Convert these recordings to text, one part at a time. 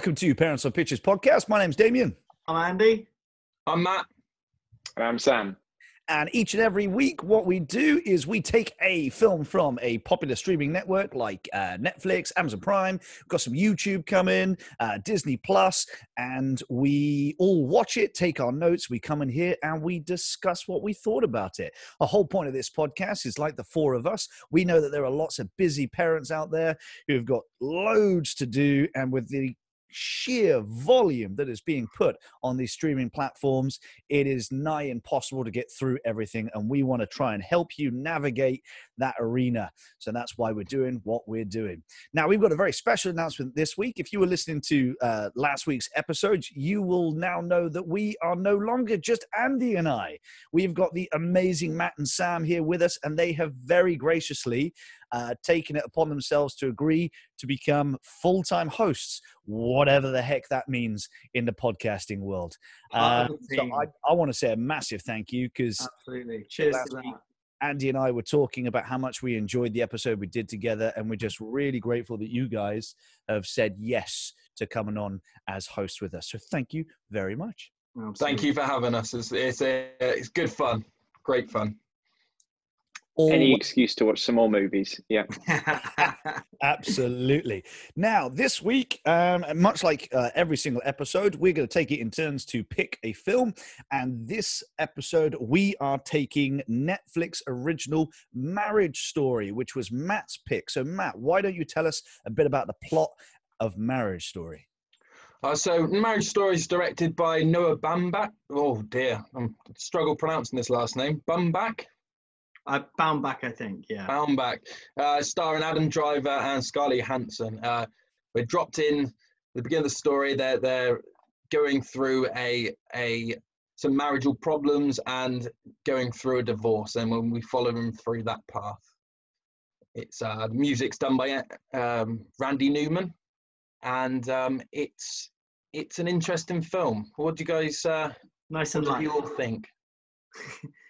Welcome to Parents on Pitches podcast. My name's Damien. I'm Andy. I'm Matt. And I'm Sam. And each and every week, what we do is we take a film from a popular streaming network like uh, Netflix, Amazon Prime, we've got some YouTube coming, uh, Disney Plus, and we all watch it, take our notes, we come in here and we discuss what we thought about it. The whole point of this podcast is like the four of us, we know that there are lots of busy parents out there who've got loads to do, and with the sheer volume that is being put on these streaming platforms, it is nigh impossible to get through everything. And we want to try and help you navigate that arena. So that's why we're doing what we're doing. Now, we've got a very special announcement this week. If you were listening to uh, last week's episodes, you will now know that we are no longer just Andy and I. We've got the amazing Matt and Sam here with us, and they have very graciously uh, taken it upon themselves to agree to become full time hosts, whatever the heck that means in the podcasting world. Uh, so I, I want to say a massive thank you because absolutely cheers to that. Week, Andy and I were talking about how much we enjoyed the episode we did together, and we're just really grateful that you guys have said yes to coming on as hosts with us. So thank you very much. Absolutely. Thank you for having us. It's it's, a, it's good fun, great fun. All... Any excuse to watch some more movies. Yeah. Absolutely. Now, this week, um, much like uh, every single episode, we're going to take it in turns to pick a film. And this episode, we are taking Netflix original Marriage Story, which was Matt's pick. So, Matt, why don't you tell us a bit about the plot of Marriage Story? Uh, so, Marriage Story is directed by Noah Baumbach. Oh dear, I'm struggle pronouncing this last name. Baumbach. Uh, back. I think, yeah. Baumbach, uh, starring Adam Driver and Scarlett Johansson. Uh, we're dropped in the beginning of the story. They're they're going through a a some marital problems and going through a divorce, and when we follow them through that path, it's uh, the music's done by um, Randy Newman, and um, it's it's an interesting film. What do you guys? Uh, nice and what do you all think?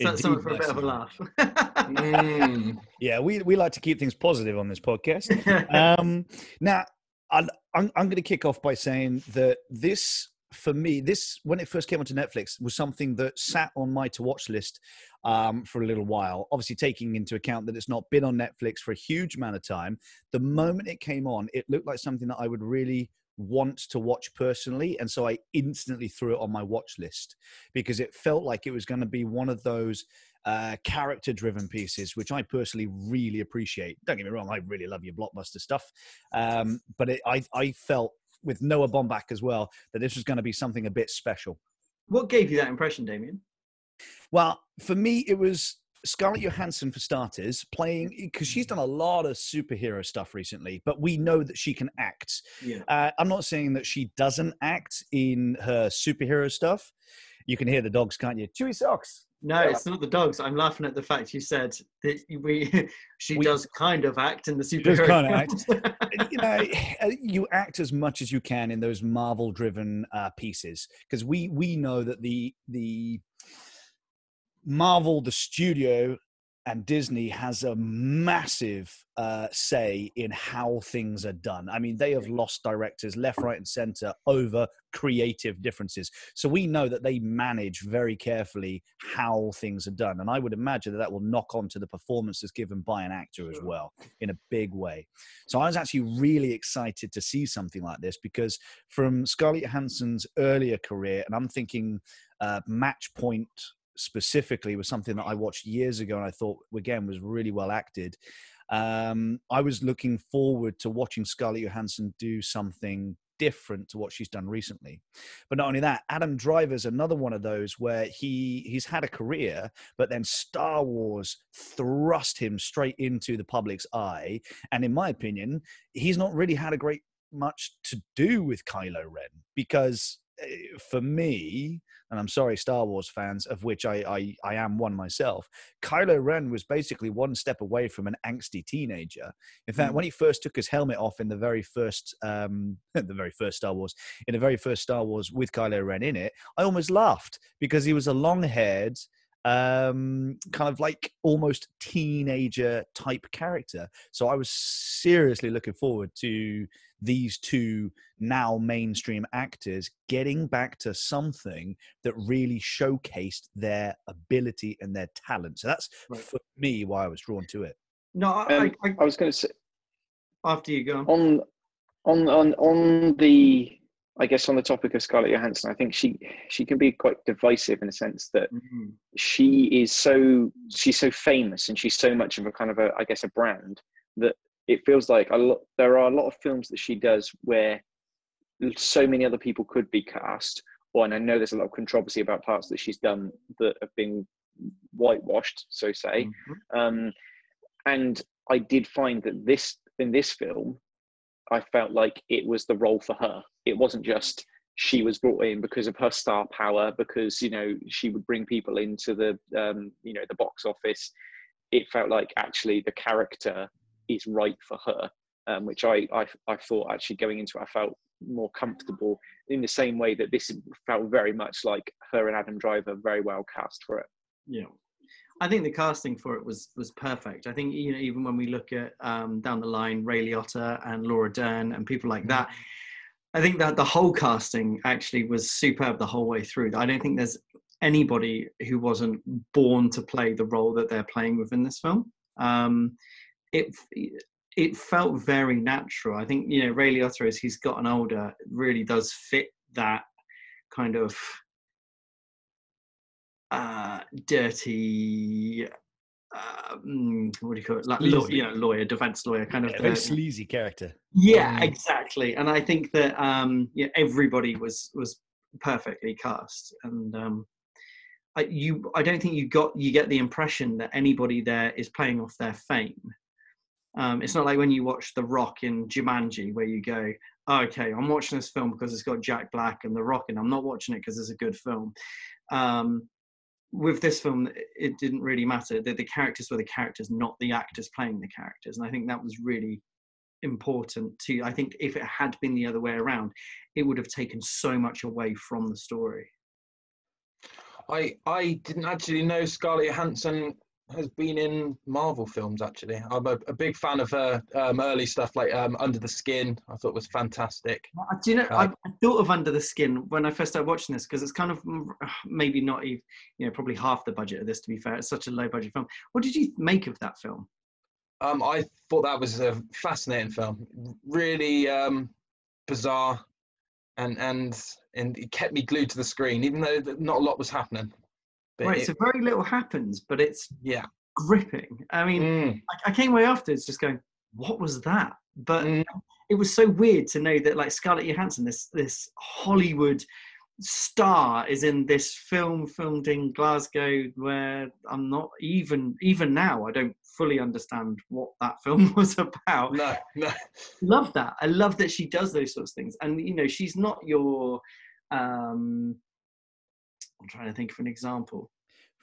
So, something for a bit of a laugh. mm. Yeah, we, we like to keep things positive on this podcast. um, now, I'm, I'm, I'm going to kick off by saying that this, for me, this, when it first came onto Netflix, was something that sat on my to watch list um, for a little while. Obviously, taking into account that it's not been on Netflix for a huge amount of time, the moment it came on, it looked like something that I would really want to watch personally and so i instantly threw it on my watch list because it felt like it was going to be one of those uh, character driven pieces which i personally really appreciate. Don't get me wrong i really love your blockbuster stuff um, but it, I, I felt with noah baumbach as well that this was going to be something a bit special. What gave you that impression damien? Well for me it was Scarlett Johansson, for starters, playing because she's done a lot of superhero stuff recently, but we know that she can act. Yeah. Uh, I'm not saying that she doesn't act in her superhero stuff. You can hear the dogs, can't you? Chewy socks. No, yeah. it's not the dogs. I'm laughing at the fact you said that we she we, does kind of act in the superhero. Kind of act. you know, uh, you act as much as you can in those Marvel-driven uh, pieces because we we know that the the Marvel, the studio, and Disney has a massive uh, say in how things are done. I mean, they have lost directors left, right, and center over creative differences. So we know that they manage very carefully how things are done. And I would imagine that that will knock on to the performances given by an actor as well in a big way. So I was actually really excited to see something like this because from Scarlett Johansson's earlier career, and I'm thinking uh, Match Point specifically was something that I watched years ago and I thought again was really well acted. Um, I was looking forward to watching Scarlett Johansson do something different to what she's done recently. But not only that, Adam Driver's another one of those where he he's had a career, but then Star Wars thrust him straight into the public's eye. And in my opinion, he's not really had a great much to do with Kylo Ren because for me, and I'm sorry, Star Wars fans, of which I, I, I am one myself, Kylo Ren was basically one step away from an angsty teenager. In fact, mm. when he first took his helmet off in the very first, um, the very first Star Wars, in the very first Star Wars with Kylo Ren in it, I almost laughed because he was a long-haired, um, kind of like almost teenager type character. So I was seriously looking forward to these two now mainstream actors getting back to something that really showcased their ability and their talent. So that's right. for me why I was drawn to it. No, I, um, I, I was going to say after you go on on on on the I guess on the topic of Scarlett Johansson, I think she she can be quite divisive in a sense that mm-hmm. she is so she's so famous and she's so much of a kind of a I guess a brand that it feels like a lot there are a lot of films that she does where so many other people could be cast. Or and I know there's a lot of controversy about parts that she's done that have been whitewashed, so say. Mm-hmm. Um, and I did find that this in this film I felt like it was the role for her. It wasn't just she was brought in because of her star power, because you know she would bring people into the um, you know the box office. It felt like actually the character is right for her, um, which I, I I thought actually going into it, I felt more comfortable in the same way that this felt very much like her and Adam Driver very well cast for it. Yeah. I think the casting for it was was perfect. I think you know even when we look at um, down the line Ray Liotta and Laura Dern and people like that, I think that the whole casting actually was superb the whole way through. I don't think there's anybody who wasn't born to play the role that they're playing within this film. Um, it it felt very natural. I think you know Ray Liotta as he's gotten older really does fit that kind of uh, dirty mm, what do you call it? Like, law, you know, lawyer, defense lawyer, kind of yeah, very sleazy character. Yeah, exactly. And I think that um, yeah, everybody was was perfectly cast, and um, I, you, I don't think you got you get the impression that anybody there is playing off their fame. Um, it's not like when you watch The Rock in Jumanji, where you go, oh, "Okay, I'm watching this film because it's got Jack Black and The Rock, and I'm not watching it because it's a good film." Um, with this film, it didn't really matter. The, the characters were the characters, not the actors playing the characters. And I think that was really important to I think if it had been the other way around, it would have taken so much away from the story. I I didn't actually know Scarlett Johansson has been in Marvel films. Actually, I'm a, a big fan of her um, early stuff like um, Under the Skin. I thought was fantastic. Do you know? Uh, I, thought of Under the Skin when I first started watching this because it's kind of mm, maybe not even you know probably half the budget of this. To be fair, it's such a low budget film. What did you make of that film? Um, I thought that was a fascinating film. Really um, bizarre, and and and it kept me glued to the screen, even though not a lot was happening. But right, it, so very little happens, but it's yeah gripping. I mean, mm. I, I, came away afterwards just going, "What was that?" But mm. it was so weird to know that like Scarlett Johansson, this this Hollywood star, is in this film filmed in Glasgow, where I'm not even even now I don't fully understand what that film was about. No, no. Love that. I love that she does those sorts of things, and you know, she's not your um I'm trying to think of an example.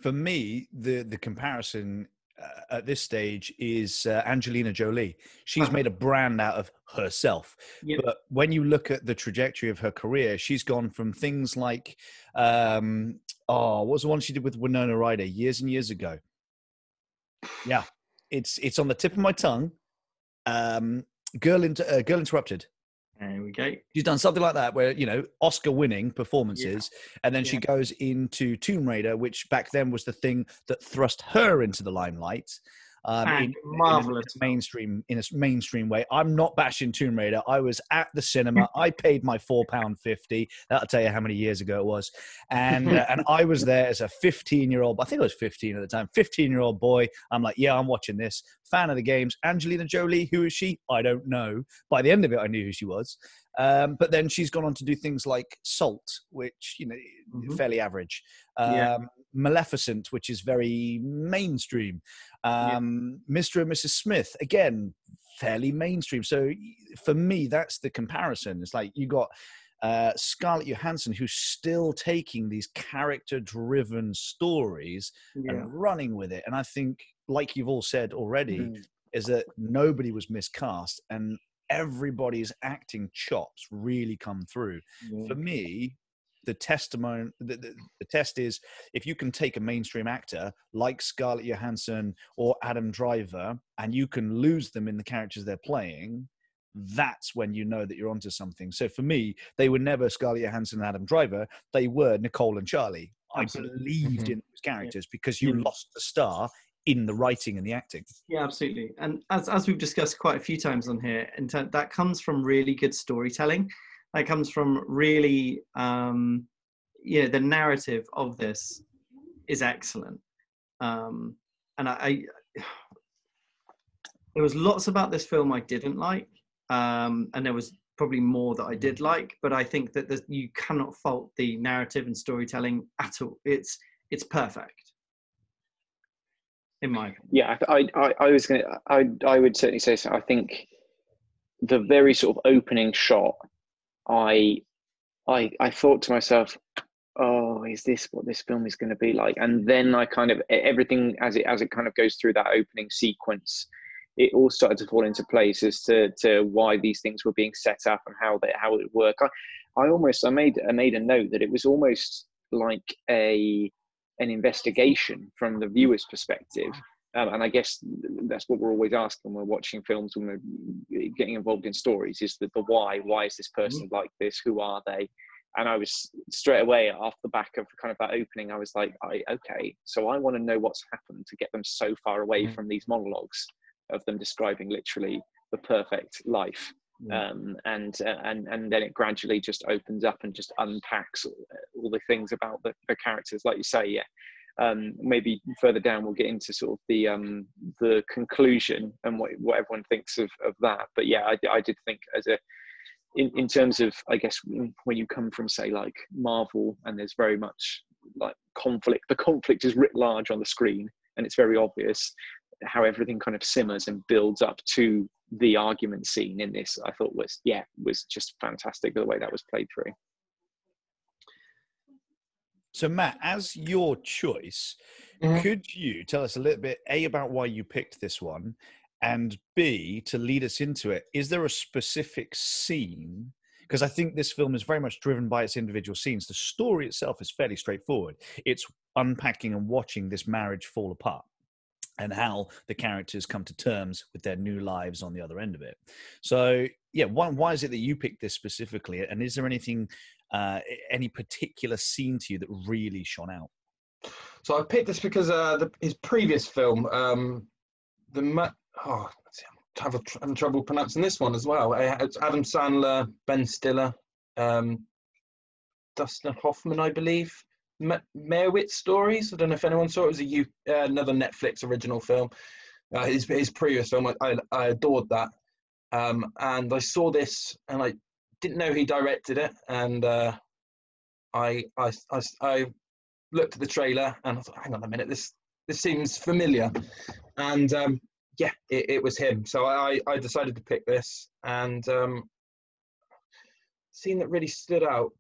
For me, the the comparison uh, at this stage is uh, Angelina Jolie. She's uh-huh. made a brand out of herself. Yep. But when you look at the trajectory of her career, she's gone from things like, um, oh, what was the one she did with Winona Ryder years and years ago? Yeah, it's it's on the tip of my tongue. Um, Girl, inter- uh, Girl Interrupted. There we go. She's done something like that where, you know, Oscar winning performances. Yeah. And then yeah. she goes into Tomb Raider, which back then was the thing that thrust her into the limelight um, in, marvelous in a, mainstream in a mainstream way. I'm not bashing Tomb Raider. I was at the cinema. I paid my four pound fifty. That'll tell you how many years ago it was, and uh, and I was there as a 15 year old. I think I was 15 at the time. 15 year old boy. I'm like, yeah, I'm watching this. Fan of the games. Angelina Jolie. Who is she? I don't know. By the end of it, I knew who she was. Um, but then she's gone on to do things like Salt, which you know, mm-hmm. fairly average. Um, yeah. Maleficent, which is very mainstream. Um, yeah. Mr. and Mrs. Smith, again, fairly mainstream. So for me, that's the comparison. It's like you got uh, Scarlett Johansson, who's still taking these character-driven stories yeah. and running with it. And I think, like you've all said already, mm. is that nobody was miscast, and everybody's acting chops really come through. Yeah. For me, the testimony the, the, the, test is if you can take a mainstream actor like scarlett johansson or adam driver and you can lose them in the characters they're playing that's when you know that you're onto something. So for me, they were never Scarlett Johansson and Adam Driver. They were Nicole and Charlie. Absolutely. I believed mm-hmm. in those characters yeah. because you yeah. lost the star in the writing and the acting. Yeah, absolutely. And as as we've discussed quite a few times on here, and that comes from really good storytelling. That comes from really, um, yeah, the narrative of this is excellent. Um, and I, I, there was lots about this film I didn't like, um, and there was probably more that I did like. But I think that you cannot fault the narrative and storytelling at all. It's it's perfect in my. Yeah, I, I, I was to, I, I would certainly say so. I think the very sort of opening shot, I, I, I thought to myself, oh, is this what this film is going to be like? And then I kind of everything as it as it kind of goes through that opening sequence, it all started to fall into place as to to why these things were being set up and how they how it would work. I, I almost I made I made a note that it was almost like a an investigation from the viewer's perspective. Um, and I guess that's what we're always asking when we're watching films, when we're getting involved in stories, is the, the why. Why is this mm-hmm. person like this? Who are they? And I was straight away off the back of kind of that opening, I was like, I, okay, so I want to know what's happened to get them so far away mm-hmm. from these monologues of them describing literally the perfect life. Um, and uh, and and then it gradually just opens up and just unpacks all, all the things about the, the, characters, like you say. Yeah, um, maybe further down we'll get into sort of the um, the conclusion and what what everyone thinks of of that. But yeah, I, I did think as a in, in terms of I guess when you come from say like Marvel and there's very much like conflict, the conflict is writ large on the screen and it's very obvious how everything kind of simmers and builds up to the argument scene in this i thought was yeah was just fantastic the way that was played through so matt as your choice mm-hmm. could you tell us a little bit a about why you picked this one and b to lead us into it is there a specific scene because I think this film is very much driven by its individual scenes. The story itself is fairly straightforward. It's unpacking and watching this marriage fall apart and how the characters come to terms with their new lives on the other end of it. So, yeah, why, why is it that you picked this specifically? And is there anything, uh, any particular scene to you that really shone out? So I picked this because uh, the, his previous film, um, the oh, I'm having trouble pronouncing this one as well. It's Adam Sandler, Ben Stiller, um, Dustin Hoffman, I believe. Meyerowitz stories. I don't know if anyone saw it. It was a U, uh, another Netflix original film. Uh, his his previous film, I, I, I adored that. Um, and I saw this, and I didn't know he directed it, and uh, I, I, I I looked at the trailer and I thought, hang on a minute, this this seems familiar, and um, yeah, it, it, was him. So I I decided to pick this, and um, scene that really stood out.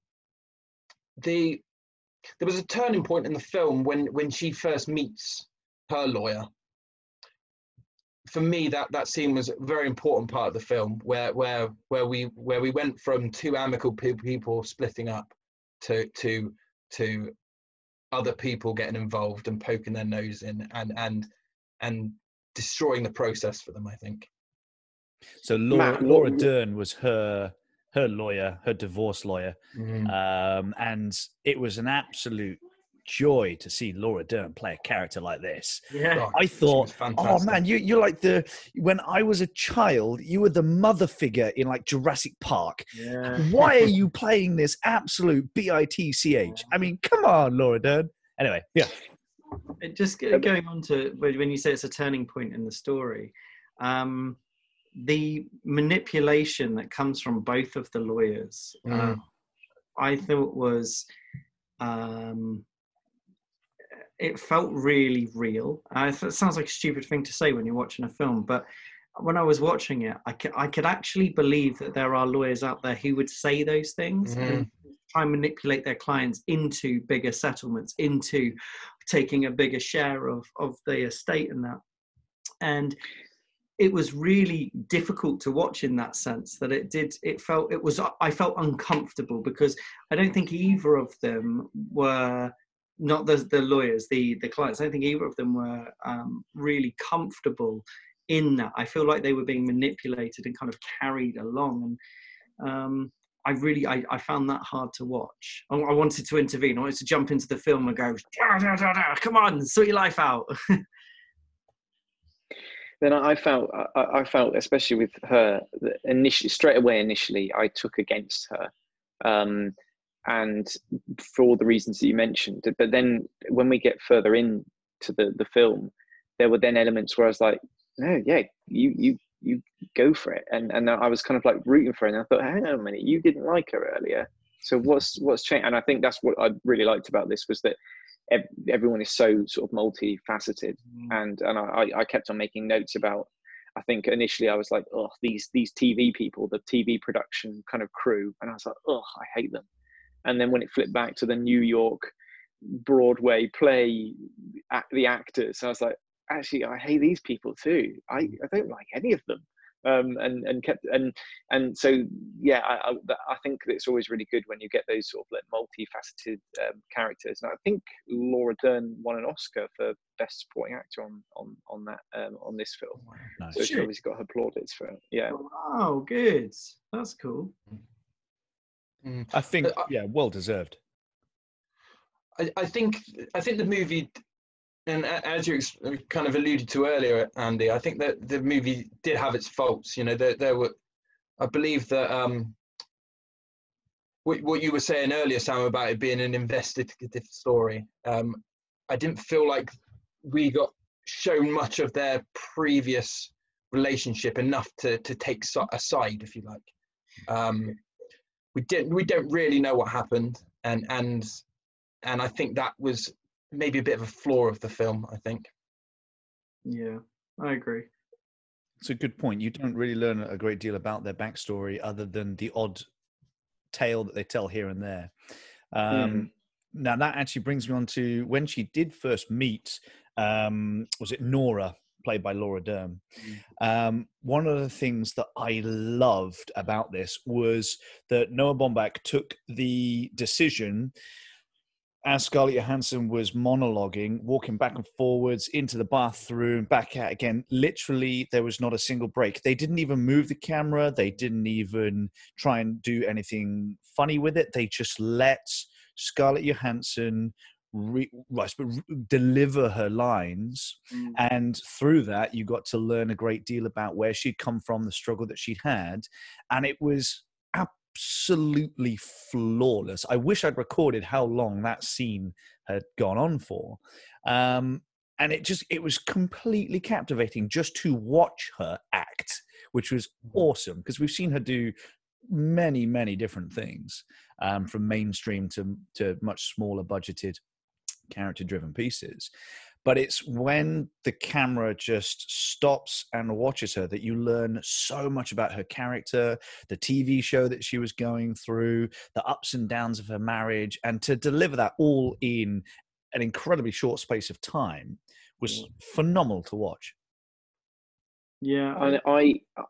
The there was a turning point in the film when when she first meets her lawyer. For me that that scene was a very important part of the film where where where we where we went from two amicable people splitting up to to to other people getting involved and poking their nose in and and and destroying the process for them i think. So laura, Matt, laura dern was her her lawyer, her divorce lawyer, mm-hmm. um, and it was an absolute joy to see Laura Dern play a character like this. Yeah, I thought, oh man, you you're like the when I was a child, you were the mother figure in like Jurassic Park. Yeah. Why are you playing this absolute bitch? I mean, come on, Laura Dern. Anyway, yeah. It just going on to when you say it's a turning point in the story. Um, the manipulation that comes from both of the lawyers, mm. uh, I thought was, um, it felt really real. Uh, it sounds like a stupid thing to say when you're watching a film, but when I was watching it, I could, I could actually believe that there are lawyers out there who would say those things mm. and try and manipulate their clients into bigger settlements, into taking a bigger share of, of the estate and that. And it was really difficult to watch in that sense that it did it felt it was i felt uncomfortable because i don't think either of them were not the, the lawyers the the clients i don't think either of them were um, really comfortable in that. I feel like they were being manipulated and kind of carried along. And um, I really, I, I, found that hard to watch. I, I, wanted to intervene. I wanted to jump into the film and go, da, da, da, come on, sort your life out. then I felt, I, I, felt, especially with her, initially, straight away, initially, I took against her. Um, and for all the reasons that you mentioned, but then when we get further into the, the film, there were then elements where I was like, no, yeah, you you you go for it. And and I was kind of like rooting for her. And I thought, hang on a minute, you didn't like her earlier. So what's what's changed? And I think that's what I really liked about this was that everyone is so sort of multifaceted. Mm. And and I, I kept on making notes about. I think initially I was like, oh, these these TV people, the TV production kind of crew, and I was like, oh, I hate them. And then when it flipped back to the New York Broadway play, the actors, I was like, actually I hate these people too. I, mm. I don't like any of them. Um, and and kept and and so yeah, I, I, I think it's always really good when you get those sort of like multifaceted um, characters. And I think Laura Dern won an Oscar for best supporting actor on on on that um, on this film. Nice. So she obviously got her plaudits for it. Yeah. Oh, good. That's cool. Mm. I think uh, yeah, well deserved. I, I think I think the movie and as you kind of alluded to earlier, Andy, I think that the movie did have its faults. You know, there, there were, I believe that um, what, what you were saying earlier, Sam, about it being an investigative story. Um, I didn't feel like we got shown much of their previous relationship enough to to take a side, if you like. Um, we didn't. We don't really know what happened, and and and I think that was maybe a bit of a flaw of the film. I think. Yeah, I agree. It's a good point. You don't really learn a great deal about their backstory other than the odd tale that they tell here and there. Um, mm. Now that actually brings me on to when she did first meet. Um, was it Nora, played by Laura Dern? Mm. Um, one of the things that I loved about this was that Noah Baumbach took the decision as Scarlett Johansson was monologuing, walking back and forwards into the bathroom, back out again, literally there was not a single break. They didn't even move the camera. They didn't even try and do anything funny with it. They just let Scarlett Johansson re- right, but deliver her lines. Mm. And through that, you got to learn a great deal about where she'd come from, the struggle that she'd had. And it was absolutely flawless. I wish I'd recorded how long that scene had gone on for. Um, and it just it was completely captivating just to watch her act, which was mm-hmm. awesome because we've seen her do many many different things um, from mainstream to to much smaller budgeted character driven pieces but it's when the camera just stops and watches her that you learn so much about her character, the TV show that she was going through, the ups and downs of her marriage, and to deliver that all in an incredibly short space of time was mm. phenomenal to watch. Yeah, and I uh,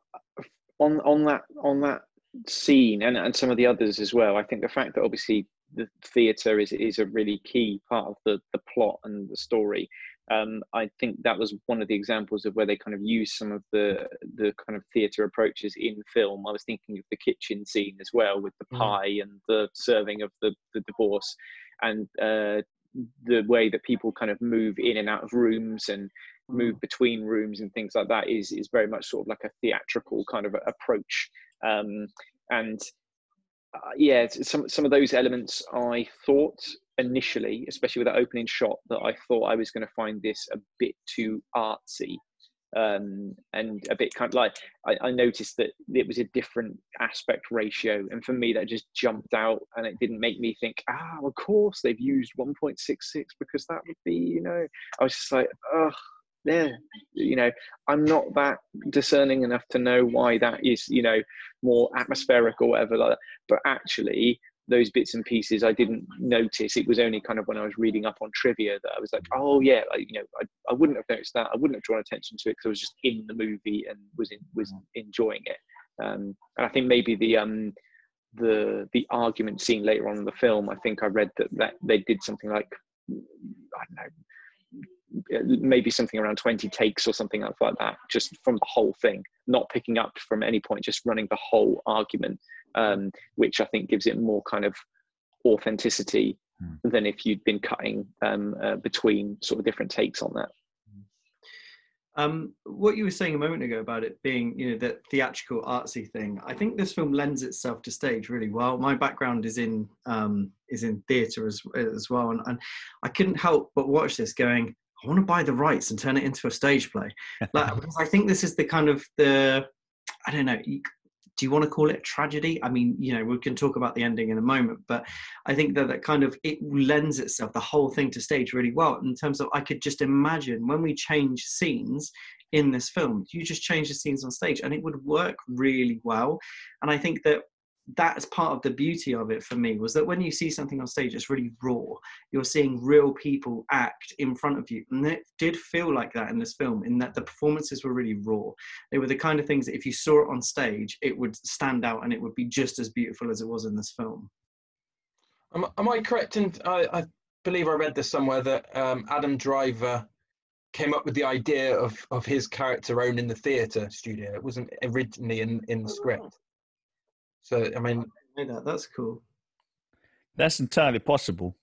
on on that on that scene and, and some of the others as well. I think the fact that obviously the theatre is is a really key part of the the plot and the story. Um, I think that was one of the examples of where they kind of use some of the the kind of theatre approaches in film. I was thinking of the kitchen scene as well with the mm. pie and the serving of the the divorce, and uh, the way that people kind of move in and out of rooms and move mm. between rooms and things like that is is very much sort of like a theatrical kind of approach. Um, and uh, yeah, some some of those elements I thought initially, especially with that opening shot, that I thought I was going to find this a bit too artsy um, and a bit kind of like I, I, noticed that it was a different aspect ratio, and for me that just jumped out, and it didn't make me think, ah, of course they've used 1.66 because that would be, you know, I was just like, oh, yeah, you know, I'm not that discerning enough to know why that is, you know, more atmospheric or whatever like that. But actually, those bits and pieces I didn't notice. It was only kind of when I was reading up on trivia that I was like, oh yeah, like, you know, I, I wouldn't have noticed that. I wouldn't have drawn attention to it because I was just in the movie and was in, was mm. enjoying it. Um, and I think maybe the um, the the argument scene later on in the film, I think I read that that they did something like I don't know maybe something around 20 takes or something like that, just from the whole thing, not picking up from any point, just running the whole argument, um, which I think gives it more kind of authenticity mm. than if you'd been cutting um, uh, between sort of different takes on that. Um, what you were saying a moment ago about it being, you know, that theatrical artsy thing, I think this film lends itself to stage really well. My background is in um, is in theatre as as well, and, and I couldn't help but watch this, going, I want to buy the rights and turn it into a stage play. Like, I think this is the kind of the, I don't know, do you want to call it tragedy? I mean, you know, we can talk about the ending in a moment, but I think that that kind of it lends itself the whole thing to stage really well in terms of I could just imagine when we change scenes in this film, you just change the scenes on stage and it would work really well. And I think that that's part of the beauty of it for me was that when you see something on stage it's really raw. You're seeing real people act in front of you. And it did feel like that in this film in that the performances were really raw. They were the kind of things that if you saw it on stage it would stand out and it would be just as beautiful as it was in this film. Am, am i correct and I, I, believe i read this somewhere that um, adam driver came up with the idea of, of his character owning the theatre studio. It wasn't originally in, in the script so I mean, that. that's cool. That's entirely possible.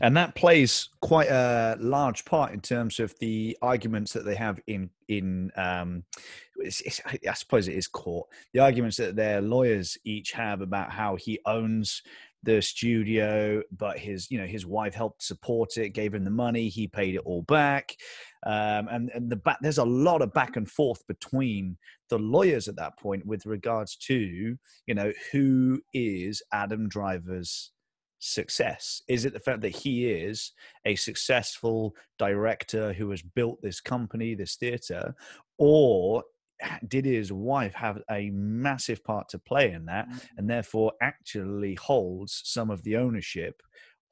And that plays quite a large part in terms of the arguments that they have in in um, it's, it's, I suppose it is court. The arguments that their lawyers each have about how he owns the studio, but his you know his wife helped support it, gave him the money, he paid it all back, um, and and the back there's a lot of back and forth between the lawyers at that point with regards to you know who is Adam Driver's success? Is it the fact that he is a successful director who has built this company, this theater, or did his wife have a massive part to play in that mm. and therefore actually holds some of the ownership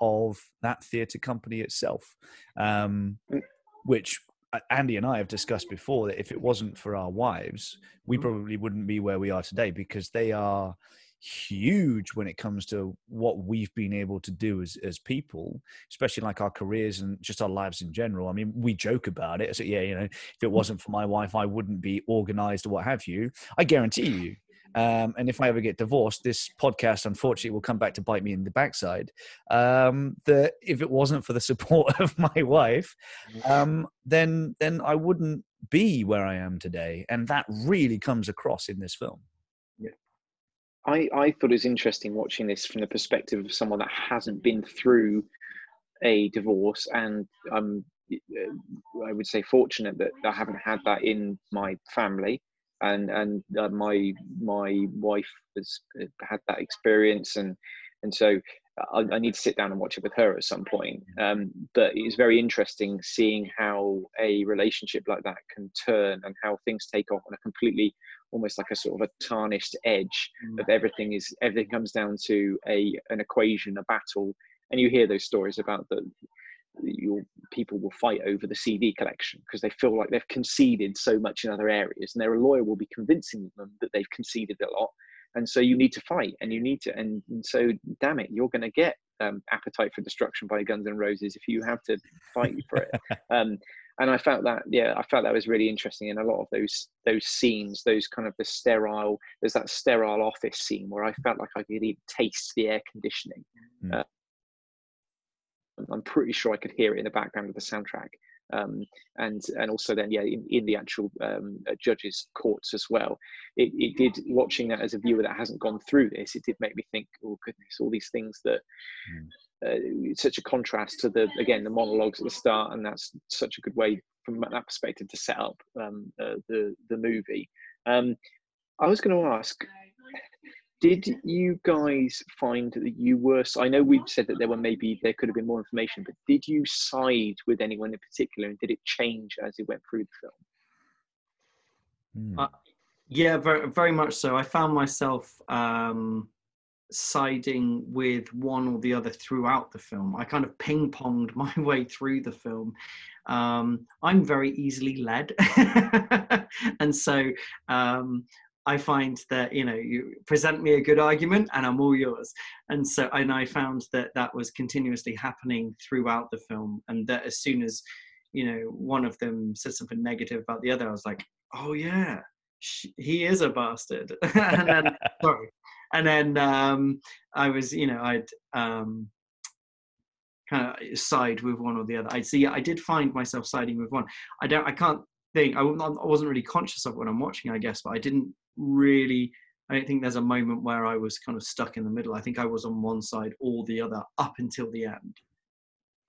of that theatre company itself um, mm. which uh, andy and i have discussed before that if it wasn't for our wives we mm. probably wouldn't be where we are today because they are huge when it comes to what we've been able to do as as people, especially like our careers and just our lives in general. I mean, we joke about it. So yeah, you know, if it wasn't for my wife, I wouldn't be organized or what have you. I guarantee you. Um, and if I ever get divorced, this podcast unfortunately will come back to bite me in the backside. Um, that if it wasn't for the support of my wife, um, then then I wouldn't be where I am today, and that really comes across in this film. I, I thought it was interesting watching this from the perspective of someone that hasn't been through a divorce, and I'm uh, I would say fortunate that I haven't had that in my family, and and uh, my my wife has uh, had that experience, and and so I, I, need to sit down and watch it with her at some point. Um, but it's very interesting seeing how a relationship like that can turn and how things take off on a completely almost like a sort of a tarnished edge mm. of everything is everything comes down to a an equation a battle and you hear those stories about the your people will fight over the CD collection because they feel like they've conceded so much in other areas, and their lawyer will be convincing them that they've conceded a lot, and so you need to fight, and you need to, and, and so damn it, you're going to get um, appetite for destruction by Guns and Roses if you have to fight for it. Um, and I felt that yeah I felt that was really interesting in a lot of those those scenes those kind of the sterile there's that sterile office scene where I felt like I could even taste the air conditioning mm. uh, I'm pretty sure I could hear it in the background of the soundtrack um, and and also then yeah in, in the actual um, uh, judges courts as well it, it did watching that as a viewer that hasn't gone through this it did make me think oh goodness all these things that mm uh, such a contrast to the again the monologues at the start, and that's such a good way from that perspective to set up um, uh, the the movie. Um, I was going to ask, did you guys find that you were? I know we've said that there were maybe there could have been more information, but did you side with anyone in particular, and did it change as it went through the film? Mm. Uh, yeah, very very much so. I found myself. Um, siding with one or the other throughout the film. I kind of ping ponged my way through the film. Um, I'm very easily led. and so um, I find that you know you present me a good argument and I'm all yours. And so and I found that that was continuously happening throughout the film, and that as soon as you know one of them said something negative about the other, I was like, oh yeah, he is a bastard. and then sorry, and then um, I was you know I'd um, kind of side with one or the other. I see. I did find myself siding with one. I don't. I can't think. I, I wasn't really conscious of when I'm watching. I guess, but I didn't really. I don't think there's a moment where I was kind of stuck in the middle. I think I was on one side or the other up until the end.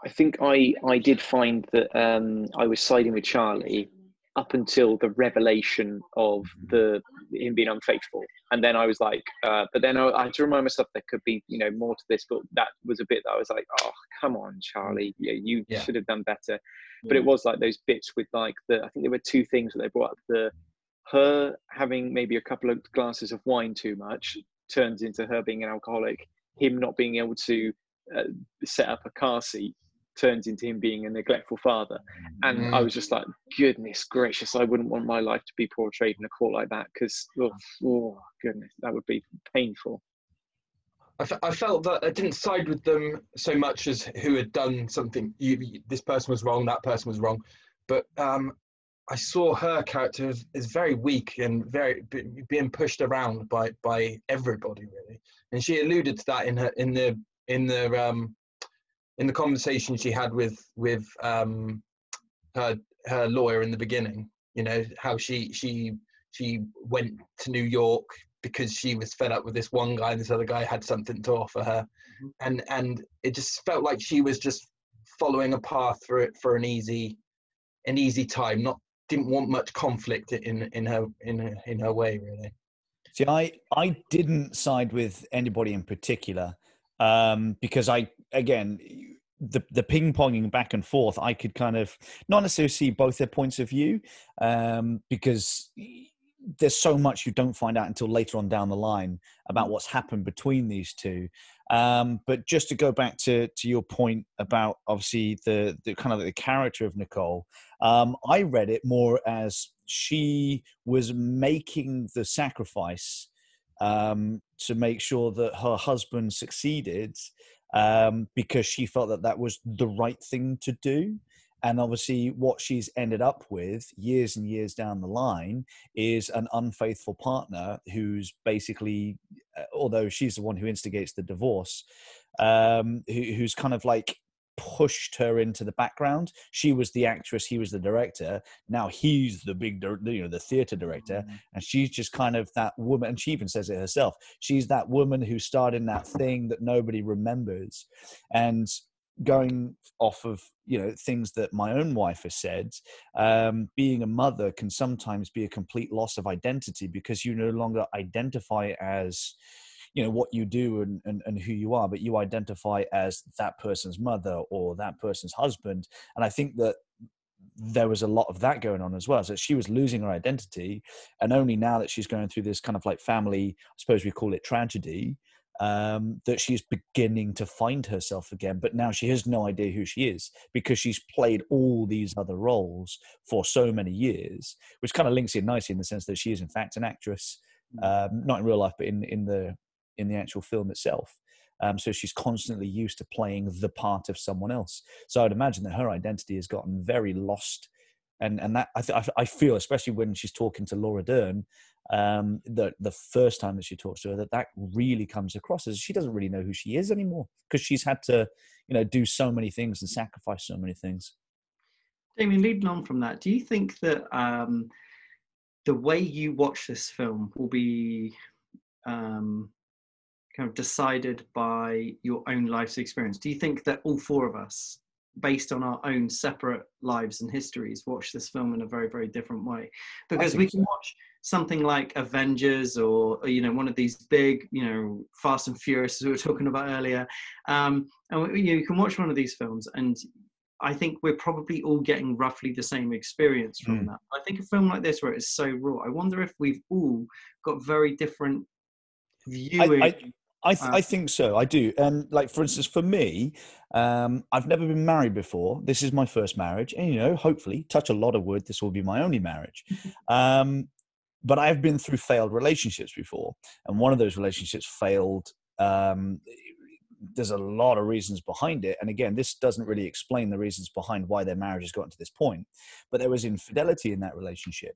I think I I did find that um, I was siding with Charlie up until the revelation of mm-hmm. the him being unfaithful and then i was like uh, but then I, I, had to remind myself there could be you know more to this but that was a bit that i was like oh come on charlie yeah you yeah. should have done better yeah. but it was like those bits with like the i think there were two things that they brought up the her having maybe a couple of glasses of wine too much turns into her being an alcoholic him not being able to uh, set up a car seat turns into him being a neglectful father. And mm. I was just like, goodness gracious, I wouldn't want my life to be portrayed in a court like that because, oh, oh, goodness, that would be painful. I, f- I felt that I didn't side with them so much as who had done something. You, you, this person was wrong, that person was wrong. But um, I saw her character as, as very weak and very being pushed around by by everybody really, and she alluded to that in her in the in the um, in the conversation she had with with um, her her lawyer in the beginning, you know how she she she went to New York because she was fed up with this one guy. and This other guy had something to offer her, mm-hmm. and and it just felt like she was just following a path for it for an easy an easy time. Not didn't want much conflict in in her in her, in her way really. See, I I didn't side with anybody in particular um, because I again the the ping ponging back and forth. I could kind of not necessarily see both their points of view um, because there's so much you don't find out until later on down the line about what's happened between these two. Um, but just to go back to to your point about obviously the the kind of the character of Nicole, um, I read it more as she was making the sacrifice um, to make sure that her husband succeeded um, because she felt that that was the right thing to do. And obviously, what she's ended up with years and years down the line is an unfaithful partner who's basically, uh, although she's the one who instigates the divorce, um, who, who's kind of like pushed her into the background. She was the actress, he was the director. Now he's the big, you know, the theater director, mm-hmm. and she's just kind of that woman. And she even says it herself. She's that woman who starred in that thing that nobody remembers, and going off of you know things that my own wife has said um, being a mother can sometimes be a complete loss of identity because you no longer identify as you know what you do and, and, and who you are but you identify as that person's mother or that person's husband and i think that there was a lot of that going on as well. So she was losing her identity, and only now that she's going through this kind of like family, I suppose we call it tragedy, um, that she's beginning to find herself again. But now she has no idea who she is because she's played all these other roles for so many years, which kind of links in nicely in the sense that she is in fact an actress, mm. um, not in real life, but in in the in the actual film itself. Um, so she's constantly used to playing the part of someone else. So I'd imagine that her identity has gotten very lost, and and that I, th- I feel, especially when she's talking to Laura Dern, um, the the first time that she talks to her, that that really comes across as she doesn't really know who she is anymore because she's had to, you know, do so many things and sacrifice so many things. Damien, leading on from that, do you think that um, the way you watch this film will be um, kind of decided by your own life's experience? Do you think that all four of us, based on our own separate lives and histories, watch this film in a very, very different way? Because we can so. watch something like Avengers or, or, you know one of these big you know Fast and Furious as we were talking about earlier, um, and you, know, you can watch one of these films and I think we're probably all getting roughly the same experience from mm. that. I think a film like this, where it's so raw, I wonder if we've all got very different viewing. I, I, I, th- I think so. I do. And like, for instance, for me, um, I've never been married before. This is my first marriage, and you know, hopefully, touch a lot of wood, this will be my only marriage. Um, but I've been through failed relationships before, and one of those relationships failed. Um, there's a lot of reasons behind it, and again, this doesn't really explain the reasons behind why their marriage has gotten to this point. But there was infidelity in that relationship,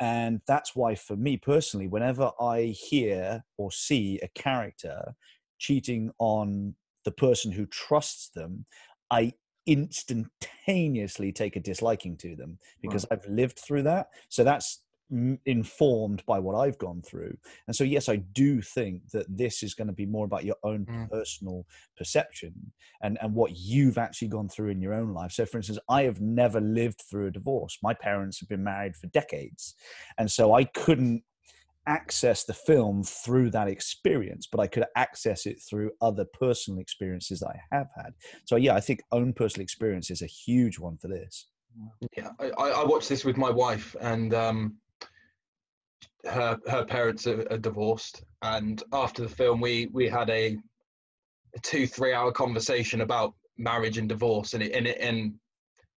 and that's why, for me personally, whenever I hear or see a character cheating on the person who trusts them, I instantaneously take a disliking to them because right. I've lived through that. So that's informed by what I've gone through. And so, yes, I do think that this is going to be more about your own mm. personal perception and, and what you've actually gone through in your own life. So, for instance, I have never lived through a divorce. My parents have been married for decades. And so I couldn't access the film through that experience, but I could access it through other personal experiences I have had. So, yeah, I think own personal experience is a huge one for this. Yeah, I, I watched this with my wife, and um, her her parents are, are, divorced, and after the film, we we had a, a two three hour conversation about marriage and divorce, and it, and it, and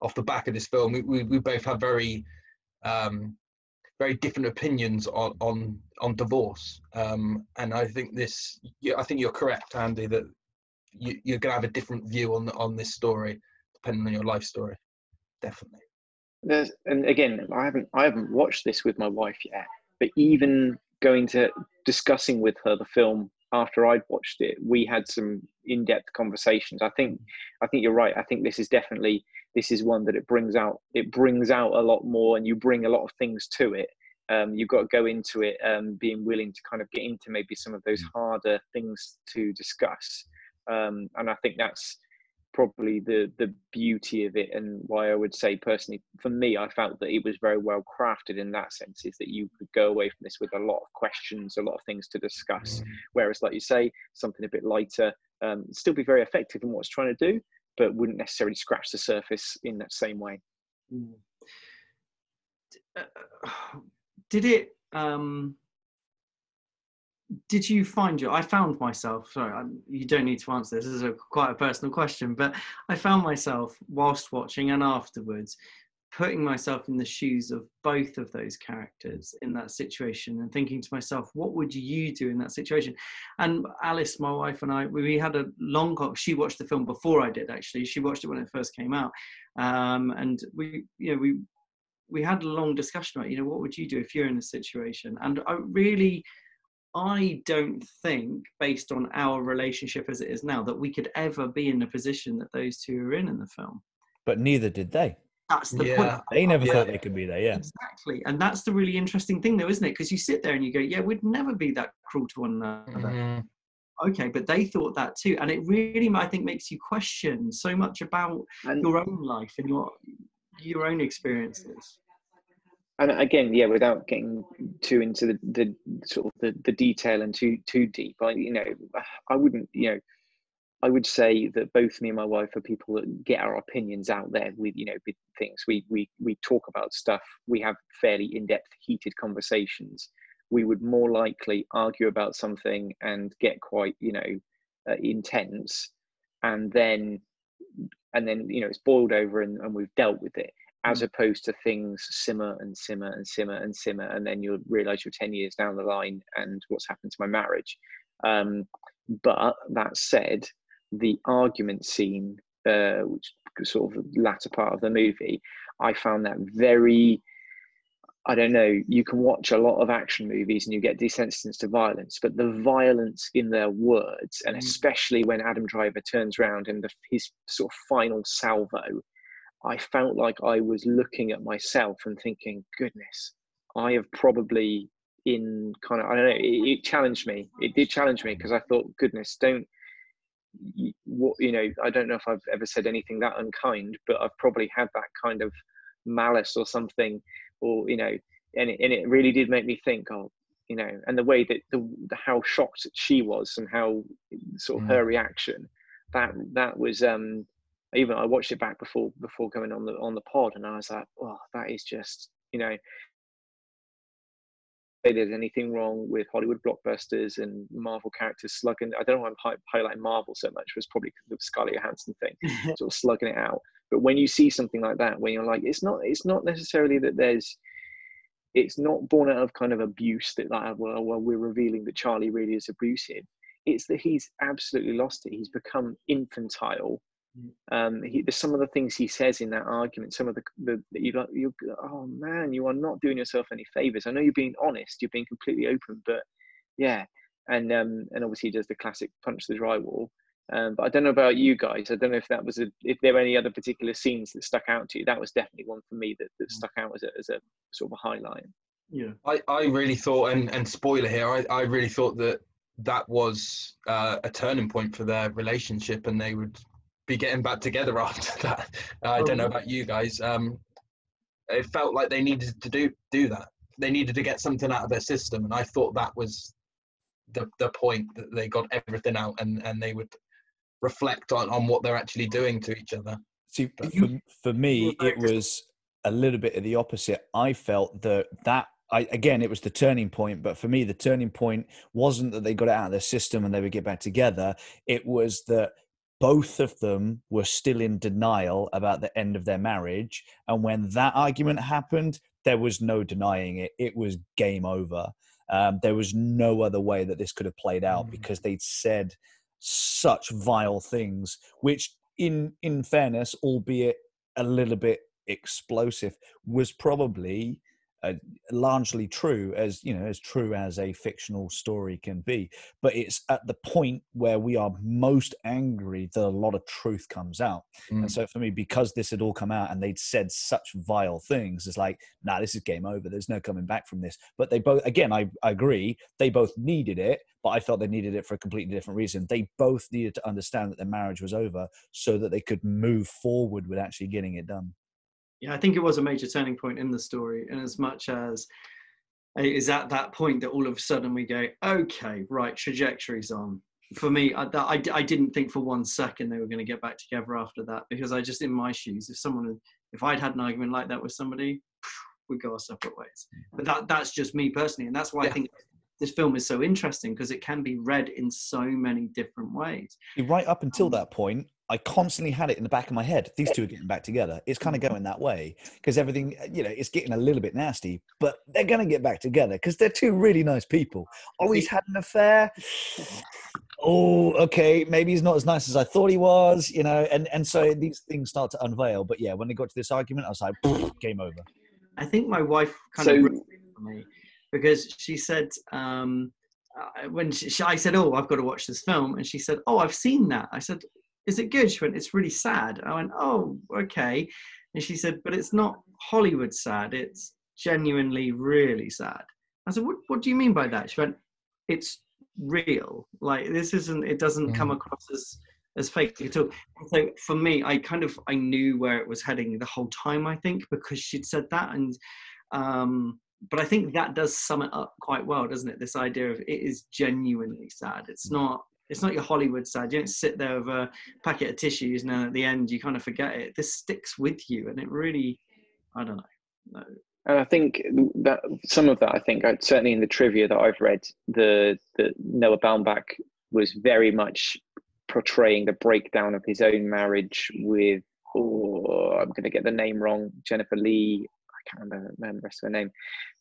off the back of this film, we we, we both have very um, very different opinions on on on divorce, um, and I think this I think you're correct, Andy, that you, you're going to have a different view on on this story depending on your life story, definitely. There's, and again, I haven't I haven't watched this with my wife yet, but even going to discussing with her the film after I'd watched it, we had some in-depth conversations. I think I think you're right. I think this is definitely this is one that it brings out it brings out a lot more, and you bring a lot of things to it. Um, you've got to go into it um, being willing to kind of get into maybe some of those harder things to discuss. Um, and I think that's probably the the beauty of it and why I would say personally for me I felt that it was very well crafted in that sense is that you could go away from this with a lot of questions a lot of things to discuss mm. whereas like you say something a bit lighter um, still be very effective in what it's trying to do but wouldn't necessarily scratch the surface in that same way mm. did it um did you find your i found myself sorry I'm, you don't need to answer this this is a quite a personal question but i found myself whilst watching and afterwards putting myself in the shoes of both of those characters in that situation and thinking to myself what would you do in that situation? And alice my wife and i we had a long she watched the film before i did actually. She watched it when it first came out. Um, and we you know we we had a long discussion about you know what would you do if you're in a situation? And i really I don't think, based on our relationship as it is now, that we could ever be in the position that those two are in in the film. But neither did they. That's the yeah. point. They never yeah. thought they could be there. Yeah, exactly. And that's the really interesting thing, though, isn't it? Because you sit there and you go, "Yeah, we'd never be that cruel to one another." Mm-hmm. Okay, but they thought that too, and it really, I think, makes you question so much about and, your own life and your your own experiences and again, yeah, without getting too into the, the sort of the, the detail and too too deep, I you know, I wouldn't, you know, I would say that both me and my wife are people that get our opinions out there with you know with things. We we we talk about stuff. We have fairly in depth, heated conversations. We would more likely argue about something and get quite you know uh, intense, and then and then you know it's boiled over and, and we've dealt with it as mm. opposed to things simmer and simmer and simmer and simmer, and then you'll realize you're 10 years down the line and what's happened to my marriage. Um, but that said, the argument scene, uh, which sort of the latter part of the movie, I found that very. I don't know, you can watch a lot of action movies and you get desensitized to violence, but the violence in their words, and mm. especially when Adam Driver turns around and the, his sort of final salvo I felt like I was looking at myself and thinking, goodness, I have probably in kind of, I don't know, it, it challenged me. It did challenge me because I thought, goodness, don't, what, you know, I don't know if I've ever said anything that unkind, but I've probably had that kind of malice or something, or, you know, and it, and it really did make me think, oh, you know, and the way that the, the how shocked she was and how sort of mm. her reaction, that that was um even I watched it back before before going on the on the pod, and I was like, oh, that is just you know. If there's anything wrong with Hollywood blockbusters and Marvel characters slugging, I don't know why I'm highlighting Marvel so much. It was probably the Scarlett Johansson thing, sort of slugging it out. But when you see something like that, when you're like, it's not, it's not necessarily that there's, it's not born out of kind of abuse that like oh, well, well we're revealing that Charlie really is abusive. It's that he's absolutely lost it. He's become infantile. Um, he, there's some of the things he says in that argument. Some of the, the you like, you oh man, you are not doing yourself any favors. I know you're being honest, you're being completely open, but yeah, and um, and obviously he does the classic punch the drywall. Um, but I don't know about you guys. I don't know if that was a, if there were any other particular scenes that stuck out to you. That was definitely one for me that, that mm. stuck out as a, as a sort of a highlight. Yeah, I, I really thought, and, and spoiler here, I, I really thought that that was uh, a turning point for their relationship, and they would be getting back together after that. Uh, I don't know oh. about you guys. Um, it felt like they needed to do do that. They needed to get something out of their system, and I thought that was the the point that they got everything out, and and they would reflect on, on what they're actually doing to each other. See, for, for me, it was a little bit of the opposite. I felt that that I, again, it was the turning point. But for me, the turning point wasn't that they got it out of their system and they would get back together. It was that both of them were still in denial about the end of their marriage. And when that argument happened, there was no denying it. It was game over. Um, there was no other way that this could have played out mm. because they'd said such vile things, which, in in fairness, albeit a little bit explosive, was probably uh, largely true as you know as true as a fictional story can be but it's at the point where we are most angry that a lot of truth comes out mm. and so for me because this had all come out and they'd said such vile things it's like nah this is game over there's no coming back from this but they both again I, I agree they both needed it but I felt they needed it for a completely different reason. They both needed to understand that their marriage was over so that they could move forward with actually getting it done yeah, I think it was a major turning point in the story, in as much as it is at that point that all of a sudden we go, okay, right, trajectory's on. For me, I, I, I didn't think for one second they were going to get back together after that because I just, in my shoes, if someone, if I'd had an argument like that with somebody, we'd go our separate ways. But that that's just me personally, and that's why yeah. I think this film is so interesting because it can be read in so many different ways. Right up until um, that point, I constantly had it in the back of my head. These two are getting back together. It's kind of going that way because everything, you know, it's getting a little bit nasty, but they're going to get back together because they're two really nice people. Always had an affair. Oh, okay. Maybe he's not as nice as I thought he was, you know, and, and so these things start to unveil. But yeah, when they got to this argument, I was like, game over. I think my wife kind so, of for me because she said, um, uh, when she, she, I said, "Oh, I've got to watch this film," and she said, "Oh, I've seen that." I said, is it good? She went, it's really sad. I went, oh, okay. And she said, but it's not Hollywood sad. It's genuinely really sad. I said, what, what do you mean by that? She went, it's real. Like this isn't, it doesn't mm. come across as, as fake at all. So for me, I kind of, I knew where it was heading the whole time, I think, because she'd said that. And, um, but I think that does sum it up quite well, doesn't it? This idea of it is genuinely sad. It's not it's not your Hollywood side. You don't sit there with a packet of tissues and then at the end you kind of forget it. This sticks with you, and it really, I don't know. No. And I think that some of that, I think, uh, certainly in the trivia that I've read, the, the Noah Baumbach was very much portraying the breakdown of his own marriage with, oh, I'm going to get the name wrong, Jennifer Lee can't remember, remember the rest of her name,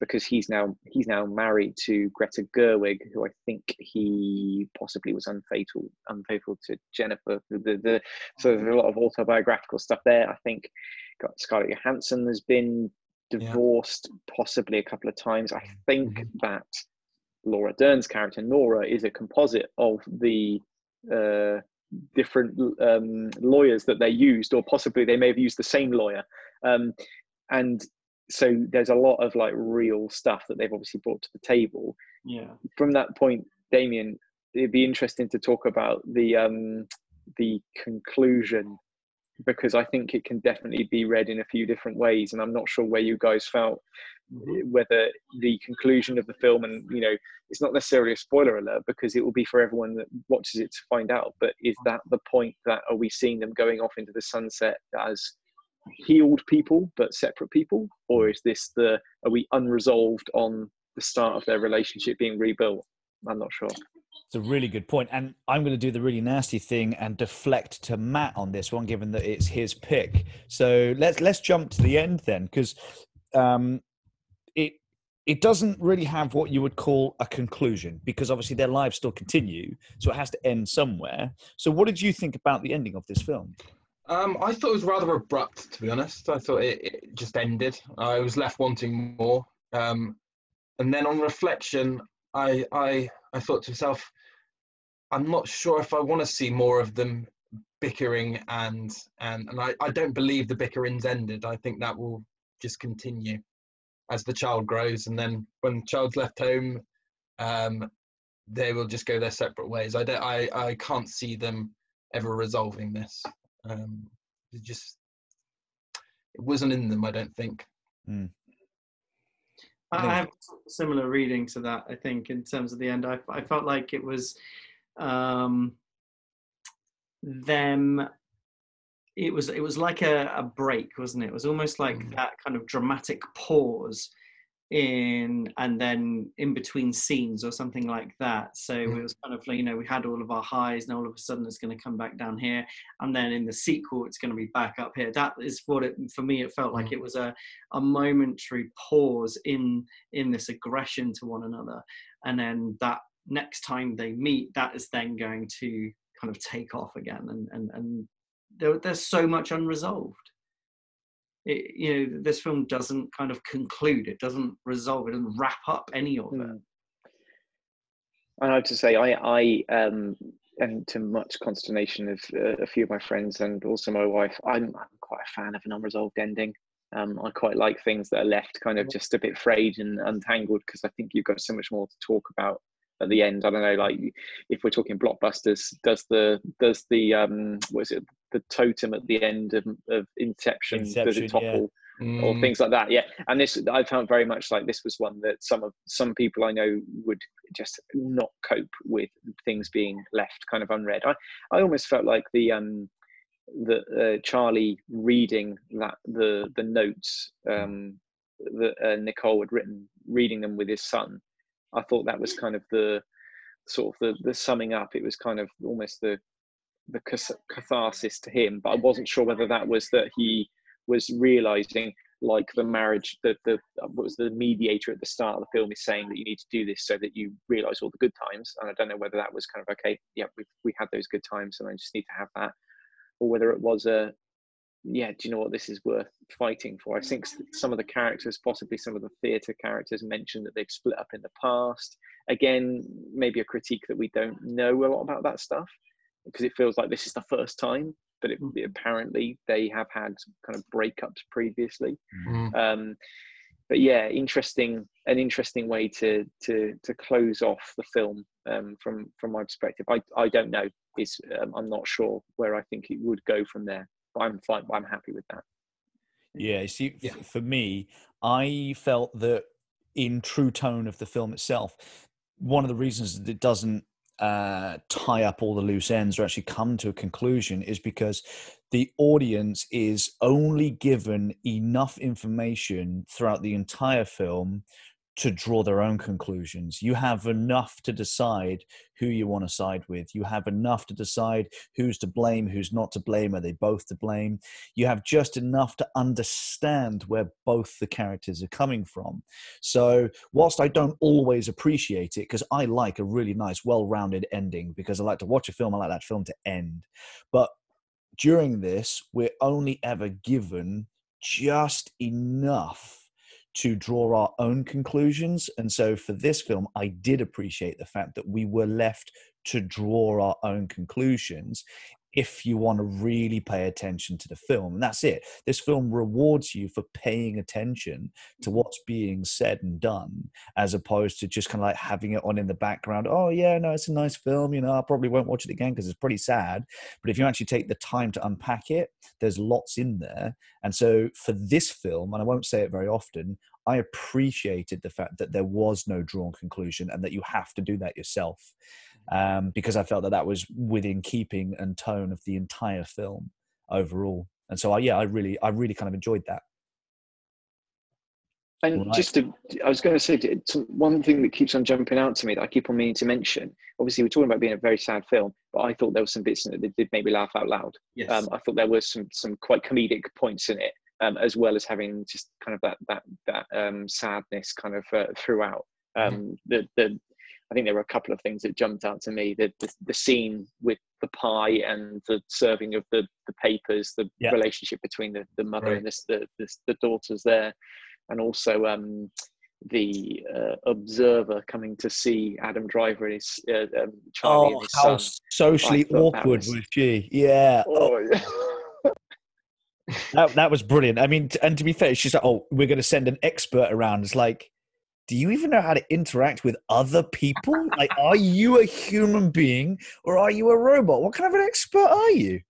because he's now he's now married to Greta Gerwig, who I think he possibly was unfaithful unfaithful to Jennifer. The, the so there's a lot of autobiographical stuff there. I think got Scarlett Johansson has been divorced yeah. possibly a couple of times. I think mm-hmm. that Laura Dern's character Nora is a composite of the uh, different um, lawyers that they used, or possibly they may have used the same lawyer. Um, and so there's a lot of like real stuff that they've obviously brought to the table. Yeah. From that point, Damien, it'd be interesting to talk about the um the conclusion because I think it can definitely be read in a few different ways, and I'm not sure where you guys felt mm-hmm. whether the conclusion of the film, and you know, it's not necessarily a spoiler alert because it will be for everyone that watches it to find out. But is that the point that are we seeing them going off into the sunset as healed people but separate people or is this the are we unresolved on the start of their relationship being rebuilt i'm not sure it's a really good point and i'm going to do the really nasty thing and deflect to matt on this one given that it's his pick so let's let's jump to the end then because um it it doesn't really have what you would call a conclusion because obviously their lives still continue, so it has to end somewhere. So, what did you think about the ending of this film? Um, I thought it was rather abrupt, to be honest. I thought it, it just ended. I was left wanting more. Um, and then on reflection, I, I, I thought to myself, I'm not sure if I want to see more of them bickering and and and I, I don't believe the bickering's ended. I think that will just continue as the child grows, and then when the child's left home, um, they will just go their separate ways. I don't, I, I can't see them ever resolving this. Um, it just it wasn't in them. I don't think. Mm. I have a similar reading to that. I think in terms of the end, I, I felt like it was um, them it was it was like a, a break wasn't it it was almost like mm. that kind of dramatic pause in and then in between scenes or something like that. So mm. it was kind of like you know we had all of our highs and all of a sudden it's going to come back down here. And then in the sequel it's going to be back up here. That is what it for me it felt like. Mm. it was a, a momentary pause in in this aggression to one another. And then that next time they meet that is then going to kind of take off again. And and, and there, there's so much unresolved it, you know this film doesn't kind of conclude it doesn't resolve it doesn't wrap up any of it mm. i have to say i i um and to much consternation of uh, a few of my friends and also my wife i'm, I'm quite a fan of an unresolved ending um, I quite like things that are left kind of just a bit frayed and untangled because I think you've got so much more to talk about at the end. I don't know, like if we're talking blockbusters, does the does the um what is it the totem at the end of, of Inception, Inception does it topple? Yeah. Or mm. things like that, yeah. And this, I found very much like this was one that some of some people I know would just not cope with things being left kind of unread. I, I almost felt like the um, the uh, Charlie reading that the the notes um, that uh, Nicole had written, reading them with his son, I thought that was kind of the sort of the, the summing up. It was kind of almost the the catharsis to him, but I wasn't sure whether that was that he was realizing like the marriage that the what was the mediator at the start of the film is saying that you need to do this so that you realize all the good times and i don't know whether that was kind of okay yeah we we had those good times and i just need to have that or whether it was a yeah, do you know what this is worth fighting for? I think some of the characters, possibly some of the theatre characters, mentioned that they've split up in the past. Again, maybe a critique that we don't know a lot about that stuff because it feels like this is the first time, but it, mm. apparently they have had kind of breakups previously. Mm. Um, but yeah, interesting, an interesting way to to to close off the film um, from from my perspective. I I don't know. Is um, I'm not sure where I think it would go from there. but I'm fine. But I'm happy with that. Yeah. See, yeah. for me, I felt that in true tone of the film itself, one of the reasons that it doesn't uh, tie up all the loose ends or actually come to a conclusion is because the audience is only given enough information throughout the entire film to draw their own conclusions. You have enough to decide who you want to side with. You have enough to decide who's to blame, who's not to blame. Are they both to blame? You have just enough to understand where both the characters are coming from. So, whilst I don't always appreciate it, because I like a really nice, well rounded ending, because I like to watch a film, I like that film to end. But during this, we're only ever given just enough to draw our own conclusions. And so for this film, I did appreciate the fact that we were left to draw our own conclusions if you want to really pay attention to the film. And that's it. This film rewards you for paying attention to mm-hmm. what's being said and done, as opposed to just kind of like having it on in the background. Oh, yeah, no, it's a nice film. You know, I probably won't watch it again because it's pretty sad. But if you actually take the time to unpack it, there's lots in there. And so for this film, and I won't say it very often, I appreciated the fact that there was no drawn conclusion and that you have to do that yourself um, because I felt that that was within keeping and tone of the entire film overall. And so, I, yeah, I really, I really kind of enjoyed that. And right. just to, I was going to say, one thing that keeps on jumping out to me that I keep on meaning to mention. Obviously, we're talking about being a very sad film, but I thought there were some bits in it that did make me laugh out loud. Yes. Um, I thought there was some some quite comedic points in it um, as well as having just kind of that that that um, sadness kind of uh, throughout. Mm-hmm. Um, the the I think there were a couple of things that jumped out to me. The the, the scene with the pie and the serving of the, the papers, the Yeah. relationship between the, the mother Right. and this, the, the the daughters there, and also um, the uh, observer coming to see Adam Driver and his uh, um, Charlie and Oh, his how son. socially I thought that awkward was- she? Yeah. Oh, That, that was brilliant. I mean, and to be fair, she's like, "Oh, we're going to send an expert around." It's like, do you even know how to interact with other people? Like, are you a human being or are you a robot? What kind of an expert are you?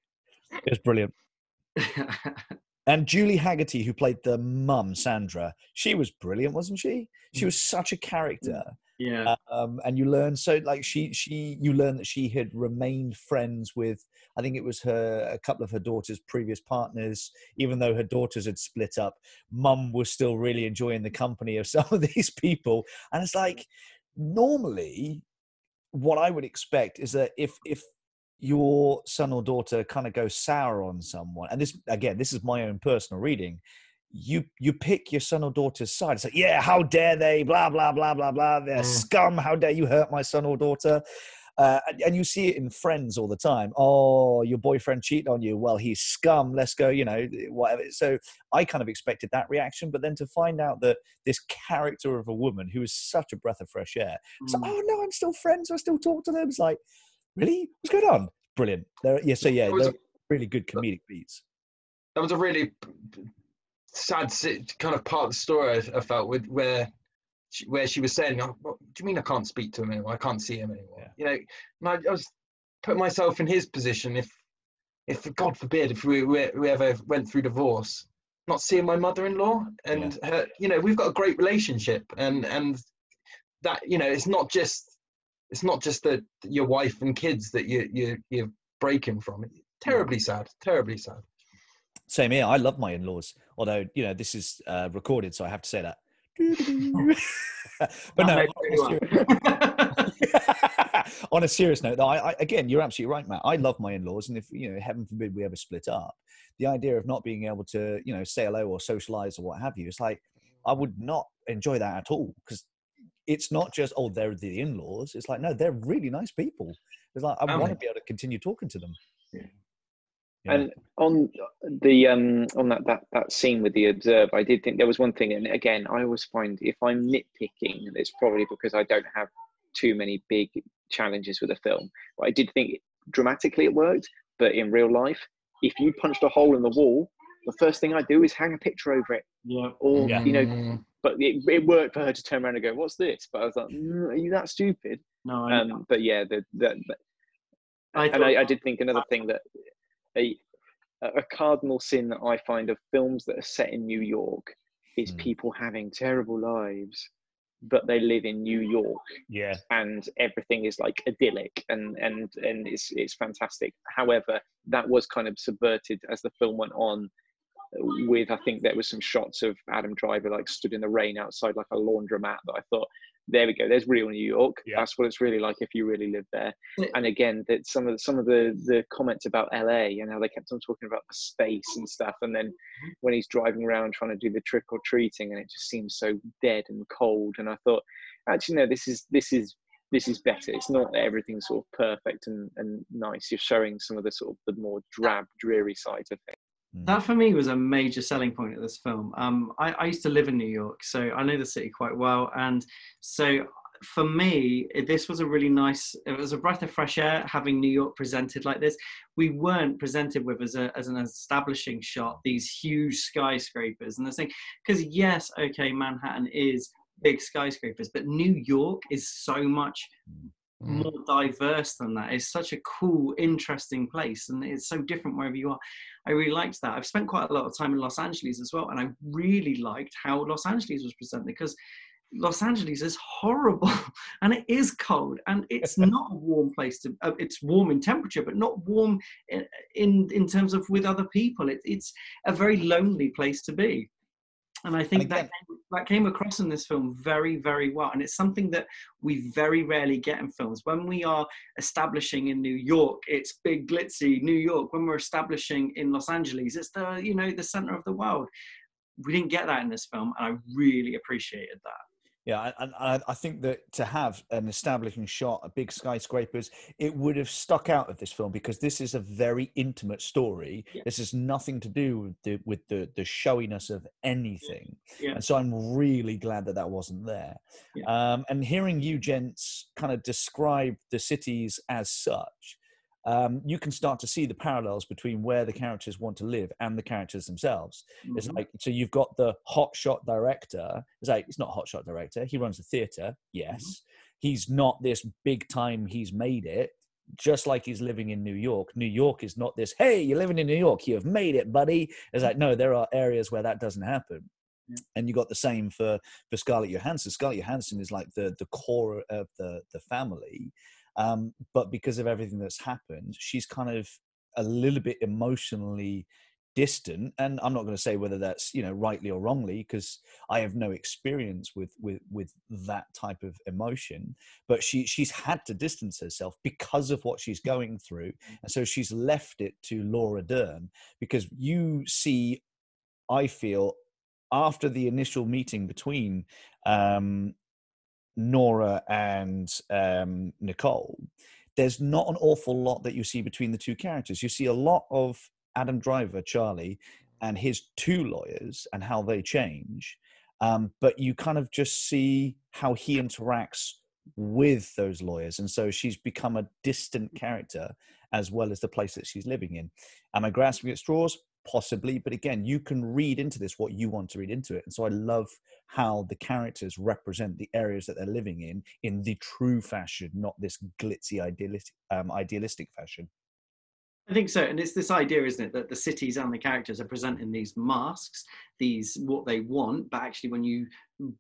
It was brilliant. And Julie Hagerty, who played the mum, Sandra, she was brilliant, wasn't she? She mm. was such a character. Yeah. um, and you learn so like she she you learn that she had remained friends with i think it was her a couple of her daughter's previous partners even though her daughters had split up mum was still really enjoying the company of some of these people and it's like normally what i would expect is that if if your son or daughter kind of goes sour on someone and this again this is my own personal reading you you pick your son or daughter's side. It's like, yeah, how dare they? Blah blah blah blah blah. They're Mm. scum. How dare you hurt my son or daughter? Uh, and, and you see it in friends all the time. Oh, your boyfriend cheated on you. Well, he's scum. Let's go. You know, whatever. So I kind of expected that reaction, but then to find out that this character of a woman who is such a breath of fresh air. Mm. oh no, I'm still friends. I still talk to them. It's like, really? What's going on? Brilliant. There, yeah. So yeah, they're really good comedic beats. that was a really sad kind of part of the story I, I felt with where she, where she was saying, oh, what do you mean I can't speak to him anymore? I can't see him anymore. Yeah. You know, and I, I was putting myself in his position. If, if God forbid, if we, we, we ever went through divorce, not seeing my mother-in-law and her, you know, we've got a great relationship, and and that you know, it's not just it's not just that your wife and kids that you you you're breaking from. Terribly mm. sad. Terribly sad. Same here. I love my in-laws, although you know this is uh, recorded, so I have to say that. but no, on a, serious, on a serious note, though, I, I, again, you're absolutely right, Matt. I love my in-laws, and if you know, heaven forbid, we ever split up, the idea of not being able to, you know, say hello or socialize or what have you, it's like I would not enjoy that at all because it's not just oh they're the in-laws. It's like no, they're really nice people. It's like I want to be able to continue talking to them. Yeah. Yeah. And on the um on that, that that scene with the observe, I did think there was one thing, and again, I always find if I'm nitpicking, it's probably because I don't have too many big challenges with a film. But I did think dramatically it worked, but in real life, if you punched a hole in the wall, the first thing I do is hang a picture over it, yeah. or Yeah. you know. Mm. But it, it worked for her to turn around and go, "What's this?" But I was like, mm, "Are you that stupid?" No, I, Um, but yeah, the, the, the I and I, I did think another thing that a a cardinal sin that I find of films that are set in New York is Mm. people having terrible lives, but they live in New York yeah, and everything is like idyllic and and and it's it's fantastic. However, that was kind of subverted as the film went on. With I think there was some shots of Adam Driver like stood in the rain outside like a laundromat that I thought, there we go, there's real New York. Yeah. That's what it's really like if you really live there. And again that some of the, some of the the comments about LA and how they kept on talking about the space and stuff and then when he's driving around trying to do the trick or treating and it just seems so dead and cold and I thought actually no this is this is this is better. It's not that everything's sort of perfect and, and nice. You're showing some of the sort of the more drab dreary sides of things that for me was a major selling point of this film. Um, I, I used to live in New York, so I know the city quite well, and so for me, this was a really nice. It was a breath of fresh air having New York presented like this. We weren't presented with as a as an establishing shot these huge skyscrapers and the thing because yes, okay, Manhattan is big skyscrapers, but New York is so much Mm. more diverse than that. It's such a cool, interesting place, and it's so different wherever you are. I really liked that. I've spent quite a lot of time in Los Angeles as well, and I really liked how Los Angeles was presented because Los Angeles is horrible and it is cold and it's not a warm place to. Uh, it's warm in temperature, but not warm in in, in terms of with other people. It, it's a very lonely place to be. And I think and again, that, came, that came across in this film very, very well. And it's something that we very rarely get in films. When we are establishing in New York, it's big, glitzy New York. When we're establishing in Los Angeles, it's the, you know, the center of the world. We didn't get that in this film, and I really appreciated that. Yeah, and I, I, think that to have an establishing shot, a big skyscrapers, it would have stuck out of this film because this is a very intimate story. Yeah. This has nothing to do with the with the, the showiness of anything, yeah. and so I'm really glad that that wasn't there. Yeah. Um, and hearing you gents kind of describe the cities as such, um, you can start to see the parallels between where the characters want to live and the characters themselves. Mm-hmm. It's like so you've got the hotshot director. It's like it's not hotshot director. He runs a theater. Yes, mm-hmm. he's not this big time. He's made it. Just like he's living in New York. New York is not this. Hey, you're living in New York. You have made it, buddy. It's like no, there are areas where that doesn't happen. Yeah. And you got the same for for Scarlett Johansson. Scarlett Johansson is like the the core of the the family, um, but because of everything that's happened, she's kind of a little bit emotionally distant and i'm not going to say whether that's you know rightly or wrongly because i have no experience with with with that type of emotion but she she's had to distance herself because of what she's going through and so she's left it to laura dern because you see i feel after the initial meeting between um Nora and um, Nicole, there's not an awful lot that you see between the two characters. You see a lot of Adam Driver, Charlie, and his two lawyers and how they change. Um, but you kind of just see how he interacts with those lawyers. And so she's become a distant character as well as the place that she's living in. Am I grasping at straws? Possibly but again you can read into this what you want to read into it and so i love how the characters represent the areas that they're living in in the true fashion not this glitzy idealistic um, idealistic fashion I think so, and it's this idea, isn't it, that the cities and the characters are presenting these masks, these what they want, but actually, when you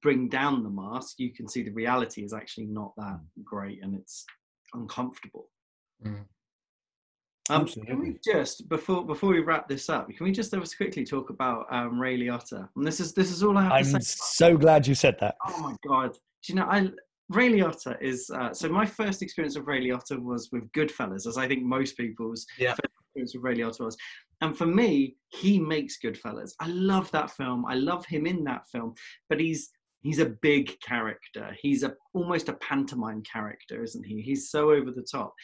bring down the mask, you can see the reality is actually not that great, and it's uncomfortable. Mm. Um, can we just before before we wrap this up, can we just ever quickly talk about um, Ray Liotta? And this is this is all I have I'm to say. I'm so glad you said that. Oh my god! Do you know I Ray Liotta is uh, so my first experience of Ray Liotta was with Goodfellas, as I think most people's yeah. first experience with Ray Liotta was. And for me, he makes Goodfellas. I love that film. I love him in that film. But he's he's a big character. He's a almost a pantomime character, isn't he? He's so over the top.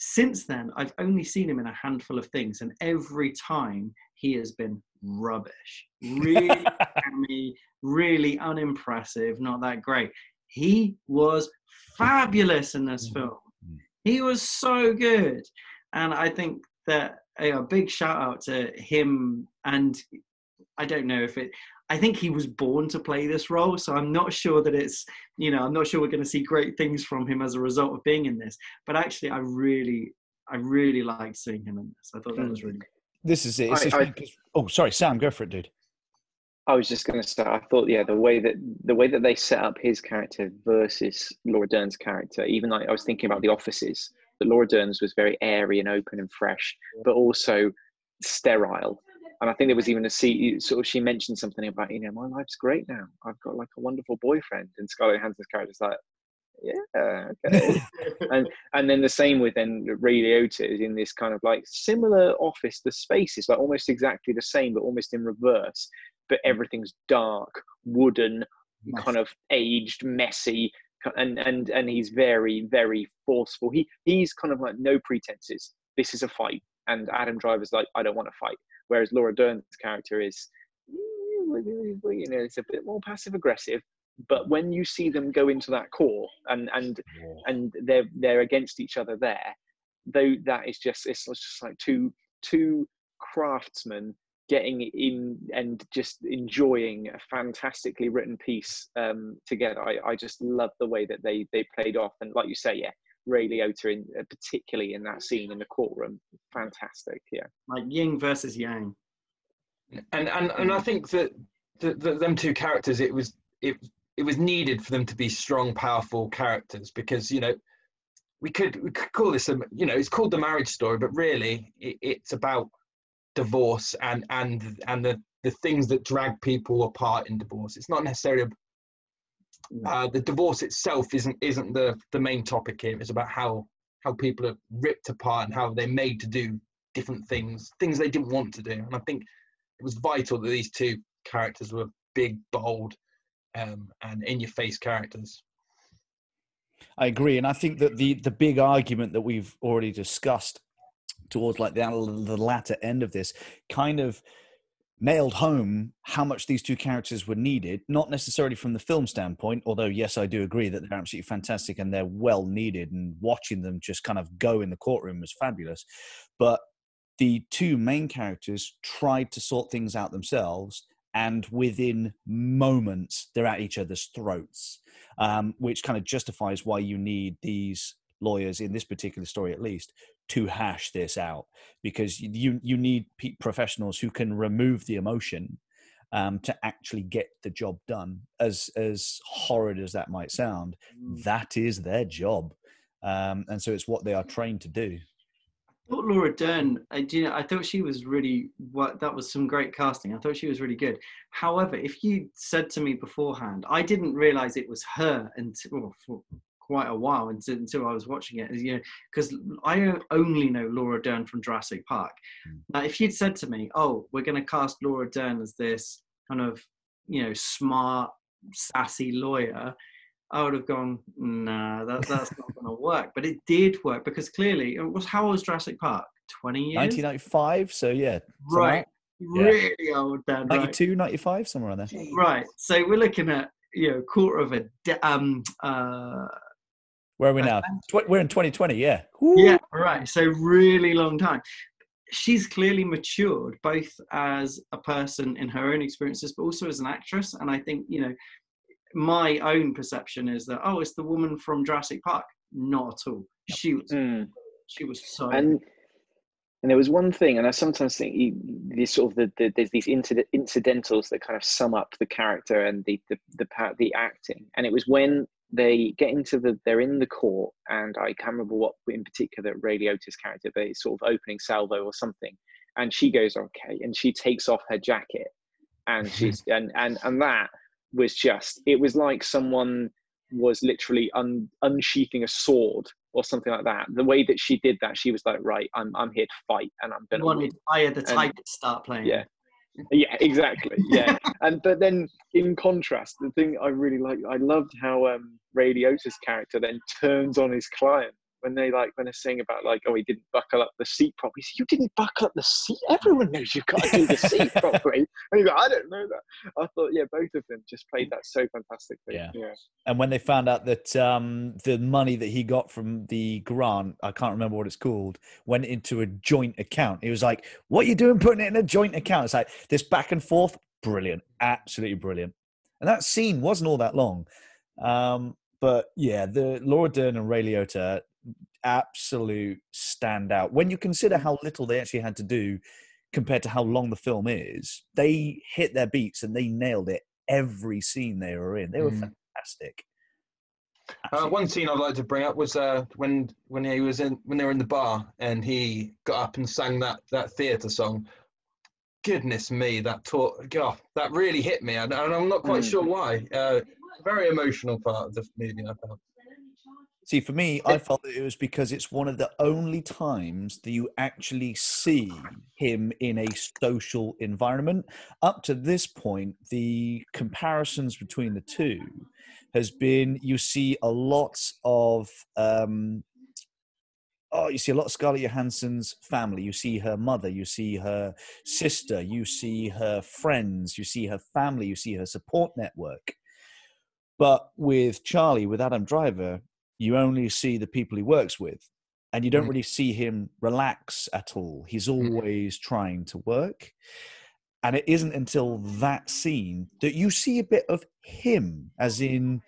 Since then, I've only seen him in a handful of things, and every time he has been rubbish. Really hammy, really unimpressive, not that great. He was fabulous in this mm. film. Mm. He was so good. And I think that a big shout out to him and I don't know if it I think he was born to play this role, so I'm not sure that it's, you know, I'm not sure we're going to see great things from him as a result of being in this. But actually, I really, I really liked seeing him in this. I thought that was really. This is it. I, I, oh, sorry, Sam, go for it, dude. I was just going to say, I thought, yeah, the way that the way that they set up his character versus Laura Dern's character, even like I was thinking about the offices, that Laura Dern's was very airy and open and fresh, but also sterile and I think there was even a scene, sort of, she mentioned something about, you know, my life's great now. I've got like a wonderful boyfriend. And Scarlett Johansson's character's like, yeah, okay. and and then the same with then Ray Liotta is in this kind of like similar office. The space is like almost exactly the same, but almost in reverse. But mm. everything's dark, wooden, kind of aged, messy, and and and he's very very forceful. He he's kind of like no pretenses. This is a fight, and Adam Driver's like, I don't want to fight whereas Laura Dern's character is, you know, it's a bit more passive aggressive. But when you see them go into that core and and and they're they're against each other there, though that is just it's just like two two craftsmen getting in and just enjoying a fantastically written piece um, together. I, I just love the way that they they played off and like you say, yeah, Ray Liotta, in, uh, particularly in that scene in the courtroom. Fantastic, yeah. Like Yin versus Yang. And and and I think that the, the, them two characters, it was it it was needed for them to be strong, powerful characters because you know we could we could call this a you know it's called the marriage story, but really it, it's about divorce and and and the the things that drag people apart in divorce. It's not necessarily uh, the divorce itself isn't isn't the the main topic here. It's about how how people are ripped apart and how they're made to do different things, things they didn't want to do. And I think it was vital that these two characters were big, bold, um, and in your face characters. I agree, and I think that the the big argument that we've already discussed towards like the, the latter end of this kind of nailed home how much these two characters were needed, not necessarily from the film standpoint, although, yes, I do agree that they're absolutely fantastic and they're well needed, and watching them just kind of go in the courtroom was fabulous. But the two main characters tried to sort things out themselves, and within moments, they're at each other's throats, um, which kind of justifies why you need these lawyers in this particular story at least to hash this out because you you need professionals who can remove the emotion um, to actually get the job done. As as horrid as that might sound, mm. that is their job, um, and so it's what they are trained to do. I thought Laura Dern, I, you know, I thought she was really what that was some great casting. I thought she was really good. However, if you said to me beforehand, I didn't realize it was her until well, quite a while until, until I was watching it. You know, because I only know Laura Dern from Jurassic Park. Mm. Now, if you'd said to me, "Oh, we're going to cast Laura Dern as this kind of you know smart, sassy lawyer," I would have gone, "Nah, that, that's not going to work." But it did work because clearly, it was how old was Jurassic Park? Twenty years. 1995. So yeah. Right. Really yeah. old then. 92, right? 95, somewhere around there. Right. So we're looking at you know quarter of a de- um uh where are we now? We're in 2020, yeah. Woo. Yeah, right. So really long time. She's clearly matured both as a person in her own experiences, but also as an actress. And I think, you know, my own perception is that, oh, it's the woman from Jurassic Park. Not at all. She was, mm. she was so. And, and there was one thing, and I sometimes think these sort of the, the, there's these incidentals that kind of sum up the character and the the the, the acting. And it was when they get into the they're in the court and i can't remember what in particular ray liotta's character but it's sort of opening salvo or something. And she goes okay and she takes off her jacket. And she's and and and that was just it was like someone was literally un, unsheathing a sword or something like that. The way that she did that she was like right i'm i'm here to fight and i'm gonna wanted I had the type to start playing? Yeah yeah exactly. Yeah. And but then in contrast the thing i really like i loved how um ray liotta's character then turns on his client when they like when they're saying about like oh he didn't buckle up the seat properly you didn't buckle up the seat? Everyone knows you've got to do the seat properly. And he's like, i don't know that. I thought yeah both of them just played that so fantastically. Yeah, yeah. and when they found out that um the money that he got from the grant i can't remember what it's called went into a joint account. He was like what are you doing putting it in a joint account? It's like this back and forth brilliant absolutely brilliant. And that scene wasn't all that long. Um but yeah, the Laura Dern and Ray Liotta absolute standout. When you consider how little they actually had to do compared to how long the film is, they hit their beats and they nailed it every scene they were in. They were mm. fantastic. Uh, one scene I'd like to bring up was uh, when when he was in when they were in the bar and he got up and sang that that theatre song. Goodness me, that taught God, that really hit me, and, and I'm not quite mm. sure why. Uh, very emotional part of the movie. I felt. See, for me, I felt that it was because it's one of the only times that you actually see him in a social environment. Up to this point, the comparisons between the two has been you see a lot of um, oh, you see a lot of Scarlett Johansson's family. You see her mother, you see her sister, you see her friends, you see her family, you see her support network. But with Charlie, with Adam Driver, you only see the people he works with and you don't mm. really see him relax at all he's mm. always trying to work and it isn't until that scene that you see a bit of him as in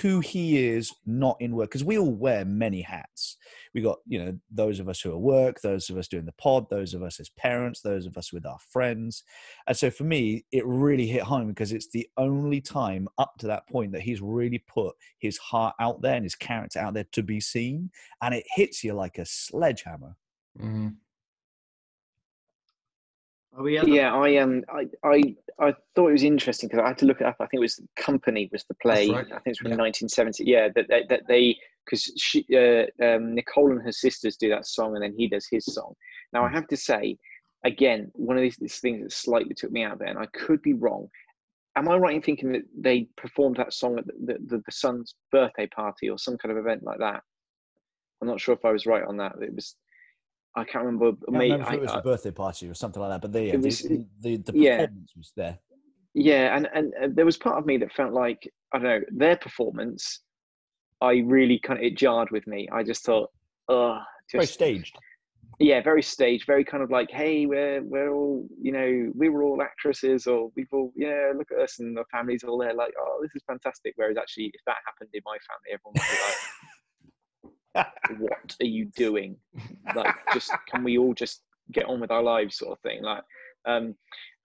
who he is not in work because we all wear many hats we got you know those of us who are work those of us doing the pod those of us as parents those of us with our friends and so for me it really hit home because it's the only time up to that point that he's really put his heart out there and his character out there to be seen and it hits you like a sledgehammer mm-hmm. Are we yeah, I um, I, I, I thought it was interesting because I had to look it up. I think it was Company was the play. right. I think it's from Yeah. 1970. Yeah, that that, that they because she uh, um, Nicole and her sisters do that song, and then he does his song. Now I have to say, again, one of these, these things that slightly took me out there, and I could be wrong. Am I right in thinking that they performed that song at the, the, the, son's birthday party or some kind of event like that? I'm not sure if I was right on that. It was, I can't remember. I can't remember if I- it was I- a birthday party or something like that, but the, It was- the, the, the yeah. performance was there. Yeah, and, and and there was part of me that felt like I don't know their performance. I really kind of it jarred with me. I just thought, oh, Very staged. yeah, very staged, very kind of like, hey, we're we're all you know, we were all actresses, or we've all yeah, look at us, and our families all there, like, oh, this is fantastic. Whereas actually, if that happened in my family, everyone would be like, what are you doing? Like, just can we all just get on with our lives, sort of thing, like. Um,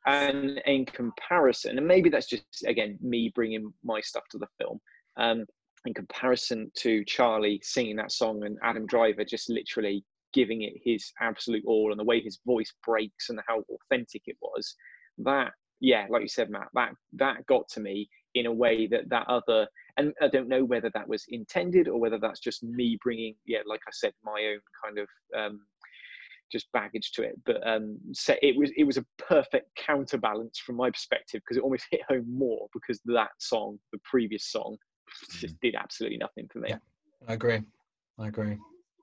and in comparison, and maybe that's just again me bringing my stuff to the film. Um, in comparison to Charlie singing that song and Adam Driver just literally giving it his absolute all, and the way his voice breaks and how authentic it was, that yeah, like you said, Matt, that that got to me in a way that that other, and I don't know whether that was intended or whether that's just me bringing, yeah, like I said, my own kind of um, just baggage to it. But um, so it was it was a perfect counterbalance from my perspective because it almost hit home more because that song, the previous song, just did absolutely nothing for me. Yeah. I agree. I agree.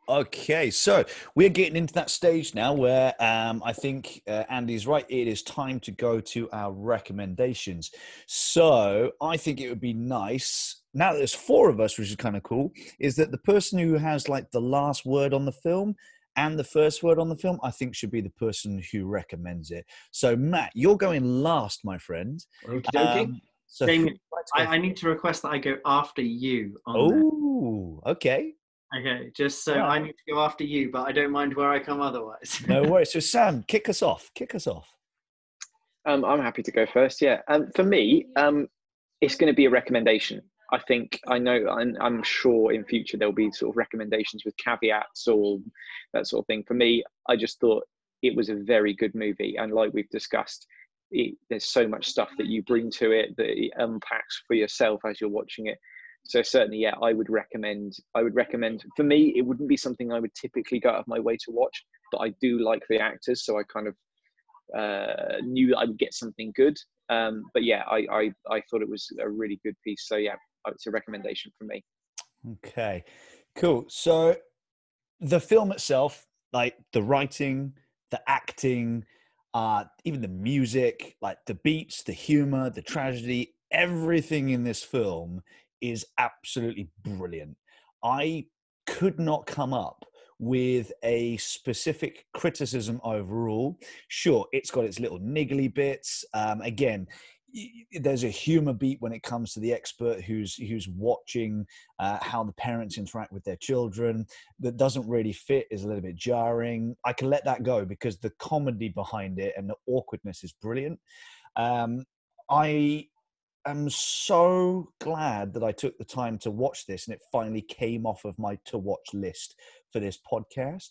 Okay, so we're getting into that stage now where um, I think uh, Andy's right. It is time to go to our recommendations. So I think it would be nice now that there's four of us, which is kind of cool, is that the person who has like the last word on the film and the first word on the film, I think should be the person who recommends it. So Matt, you're going last, my friend. Okie dokie. Um, so Damien, who'd you like to go I, I need to request that I go after you. Oh, okay. Okay, just so Yeah. I need to go after you, but I don't mind where I come otherwise. No worries. So Sam, kick us off. Kick us off. Um, I'm happy to go first. Yeah. Um, for me, um, it's going to be a recommendation. I think I know. I'm, I'm sure in future there'll be sort of recommendations with caveats or that sort of thing. For me, I just thought it was a very good movie, and like we've discussed, it, there's so much stuff that you bring to it that it unpacks for yourself as you're watching it. So certainly, yeah, I would recommend. I would recommend. For me, it wouldn't be something I would typically go out of my way to watch, but I do like the actors, so I kind of uh, knew I would get something good. Um, but yeah, I, I I thought it was a really good piece. So yeah, it's a recommendation from me. Okay, cool. So the film itself, like the writing, the acting, uh, even the music, like the beats, the humor, the tragedy, everything in this film is absolutely brilliant. I could not come up with a specific criticism overall. Sure, it's got its little niggly bits. Um, again, there's a humor beat when it comes to the expert who's who's watching uh, how the parents interact with their children that doesn't really fit is a little bit jarring. I can let that go because the comedy behind it and the awkwardness is brilliant. Um, i am so glad that i took the time to watch this and it finally came off of my to watch list for this podcast.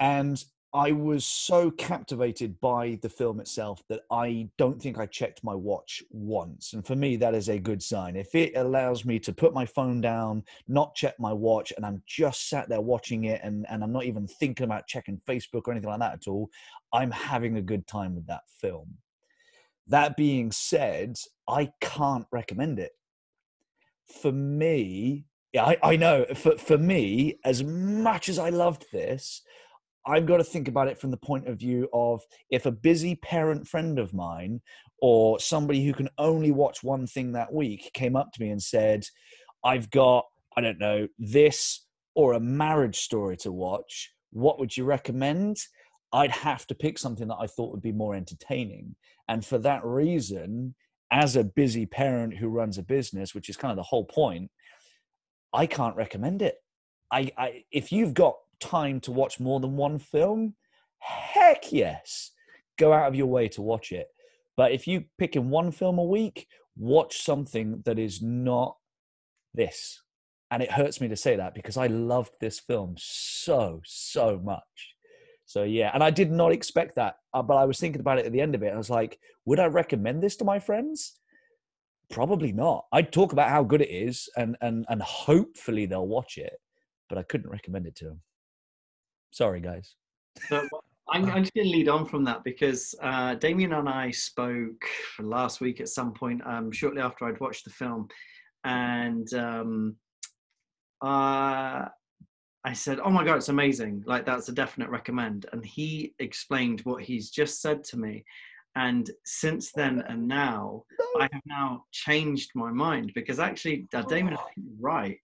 And I was so captivated by the film itself that I don't think I checked my watch once. And for me, that is a good sign. If it allows me to put my phone down, not check my watch, and I'm just sat there watching it and, and I'm not even thinking about checking Facebook or anything like that at all, I'm having a good time with that film. That being said, I can't recommend it. For me, yeah, I, I know. For, for me, as much as I loved this, I've got to think about it from the point of view of if a busy parent friend of mine or somebody who can only watch one thing that week came up to me and said, I've got, I don't know, this or a marriage story to watch, what would you recommend? I'd have to pick something that I thought would be more entertaining. And for that reason, as a busy parent who runs a business, which is kind of the whole point, I can't recommend it. I, I if you've got time to watch more than one film, heck yes, go out of your way to watch it. But if you pick in one film a week, watch something that is not this. And it hurts me to say that because I loved this film so, so much. So yeah, and I did not expect that, uh, but I was thinking about it at the end of it. and I was like, would I recommend this to my friends? Probably not. I'd talk about how good it is, and and and hopefully they'll watch it, but I couldn't recommend it to them. Sorry, guys. I'm, I'm just going to lead on from that because uh, Damien and I spoke last week at some point, um, shortly after I'd watched the film, and um, uh, I said, "Oh my god, it's amazing! Like that's a definite recommend." And he explained what he's just said to me, and since then and now, I have now changed my mind because actually, uh, Damien, I think you're right.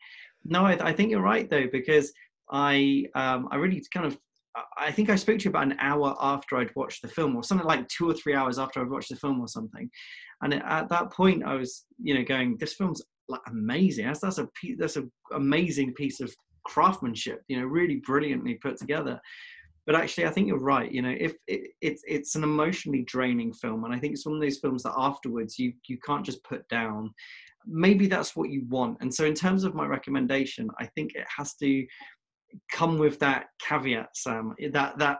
No, I, I think you're right though because I um, I really kind of I think I spoke to you about an hour after I'd watched the film, or something like two or three hours after I'd watched the film, or something. And at that point, I was, you know, going, "This film's like amazing. That's that's a that's an amazing piece of craftsmanship. You know, really brilliantly put together." But actually, I think you're right. You know, if it, it's it's an emotionally draining film, and I think it's one of those films that afterwards you you can't just put down. Maybe that's what you want. And so, in terms of my recommendation, I think it has to come with that caveat, Sam. That that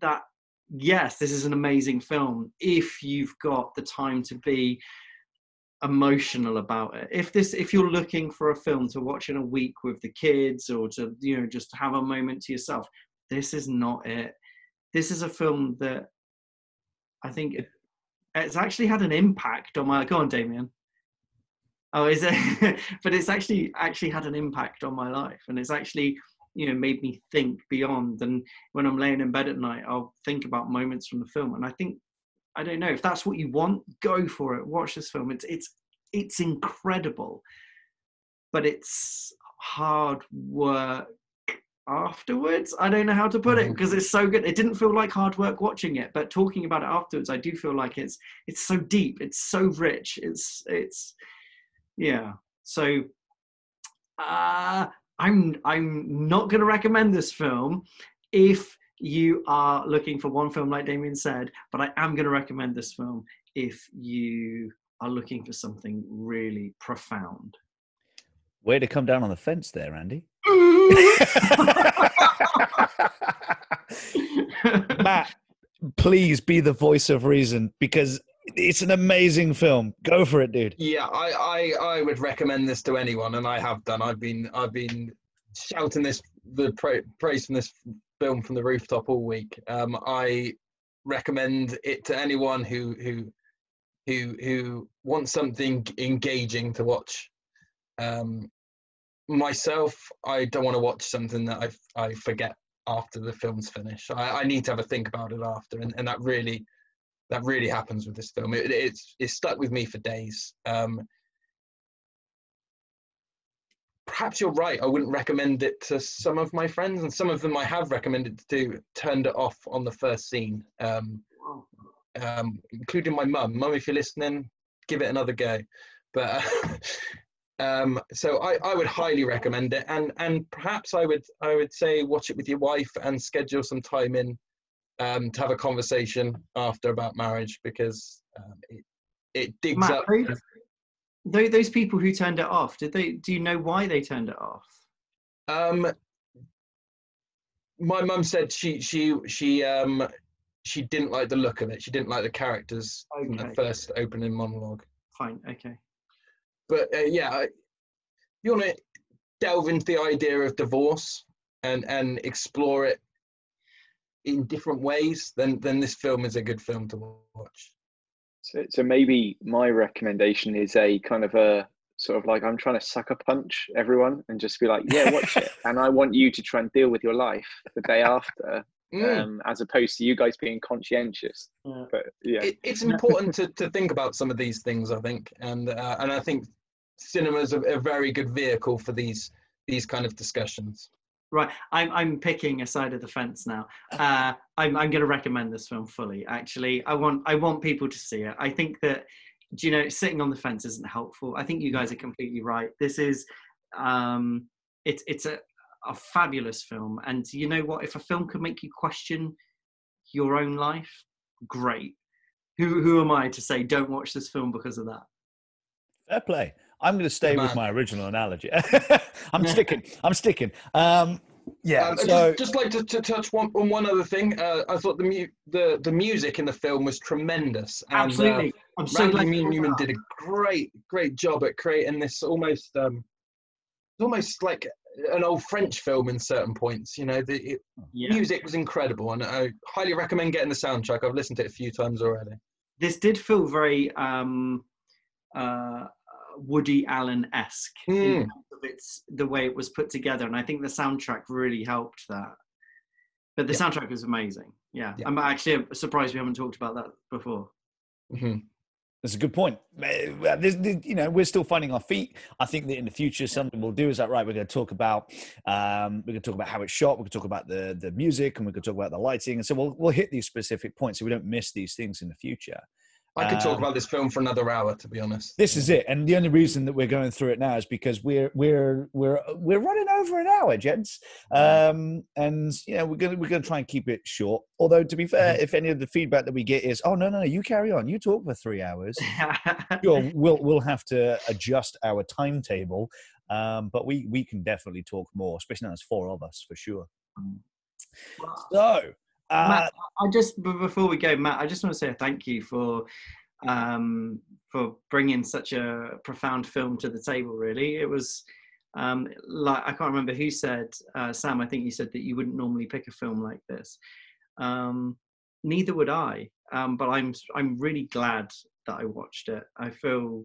that yes, this is an amazing film if you've got the time to be emotional about it. If this if you're looking for a film to watch in a week with the kids or to you know just have a moment to yourself, this is not it. This is a film that I think it, it's actually had an impact on my go on Damien. Oh, is it? but it's actually actually had an impact on my life, and it's actually you know made me think beyond. And when i'm laying in bed at night i'll think about moments from the film. And i think i don't know if that's what you want go for it. Watch this film. It's it's it's incredible. But it's hard work afterwards. I don't know how to put it because mm-hmm. it's so good. It didn't feel like hard work watching it but talking about it afterwards i do feel like it's it's so deep it's so rich it's it's yeah. So uh I'm I'm not going to recommend this film if you are looking for one film like Damien said, but I am going to recommend this film if you are looking for something really profound. Way to come down on the fence there, Andy. Matt, please be the voice of reason because it's an amazing film. Go for it, dude. Yeah, I, I, I would recommend this to anyone, and I have done. I've been I've been shouting this the pra- praise from this film from the rooftop all week. Um, I recommend it to anyone who who who who wants something engaging to watch. Um, myself, I don't want to watch something that I I forget after the film's finished. I, I need to have a think about it after, and, and that really that really happens with this film. It, it's it's stuck with me for days. Um, perhaps you're right. I wouldn't recommend it to some of my friends, and some of them I have recommended to turned it off on the first scene, um, um, including my mum. Mum, if you're listening, give it another go. But um, so I, I would highly recommend it, and and perhaps I would I would say watch it with your wife and schedule some time in um, to have a conversation after about marriage because um, it, it digs Matt, up. Those, those people who turned it off, did they? Do you know why they turned it off? Um, my mum said she she she um she didn't like the look of it. She didn't like the characters okay. in the first opening monologue. Fine, okay. But uh, yeah, you want to delve into the idea of divorce and and explore it in different ways, then then this film is a good film to watch. So, so maybe my recommendation is a kind of a sort of like I'm trying to sucker punch everyone and just be like, yeah, watch it, and I want you to try and deal with your life the day after, mm. um, as opposed to you guys being conscientious. Yeah. But yeah, it, it's important to, to think about some of these things, I think, and uh, and I think cinema is a, a very good vehicle for these these kind of discussions. Right, I'm I'm picking a side of the fence now. Uh, I'm I'm going to recommend this film fully. Actually, I want I want people to see it. I think that do you know sitting on the fence isn't helpful. I think you guys are completely right. This is um, it's it's a a fabulous film, and you know what? If a film could make you question your own life, great. Who who am I to say don't watch this film because of that? Fair play. I'm going to stay with my original analogy. I'm sticking. I'm sticking. Um, Yeah. Um, so just, just like to, to touch one, on one other thing. Uh, I thought the, mu- the the music in the film was tremendous. And, uh, Absolutely. I'm so Randy glad Newman did a great, great job at creating this almost, um, it's almost like an old French film in certain points. You know, the it, Yeah. music was incredible, and I highly recommend getting the soundtrack. I've listened to it a few times already. This did feel very um, uh, Woody Allen esque in Mm. terms of its the way it was put together, and I think the soundtrack really helped that. But the Yeah. soundtrack was amazing. Yeah. Yeah. I'm actually surprised we haven't talked about that before. hmm That's a good point. There's- you know, we're still finding our feet. I think that in the future, something we'll do is that right. We're going to talk about, um, we're going to talk about how it's shot. We're going to talk about the the music, and we're going to talk about the lighting. And so we'll we'll hit these specific points so we don't miss these things in the future. I could talk Um, about this film for another hour, to be honest. This is it, and the only reason that we're going through it now is because we're we're we're we're running over an hour, gents. Um, and you know we're gonna we're gonna try and keep it short. Although to be fair, if any of the feedback that we get is, oh no no, no you carry on, you talk for three hours. sure, we'll we'll have to adjust our timetable, um, but we we can definitely talk more, especially now there's four of us for sure. So, uh, Matt, I just before we go, Matt, I just want to say a thank you for um, for bringing such a profound film to the table. Really, it was um, like I can't remember who said uh, Sam. I think you said that you wouldn't normally pick a film like this. Um, neither would I, um, but I'm I'm really glad that I watched it. I feel.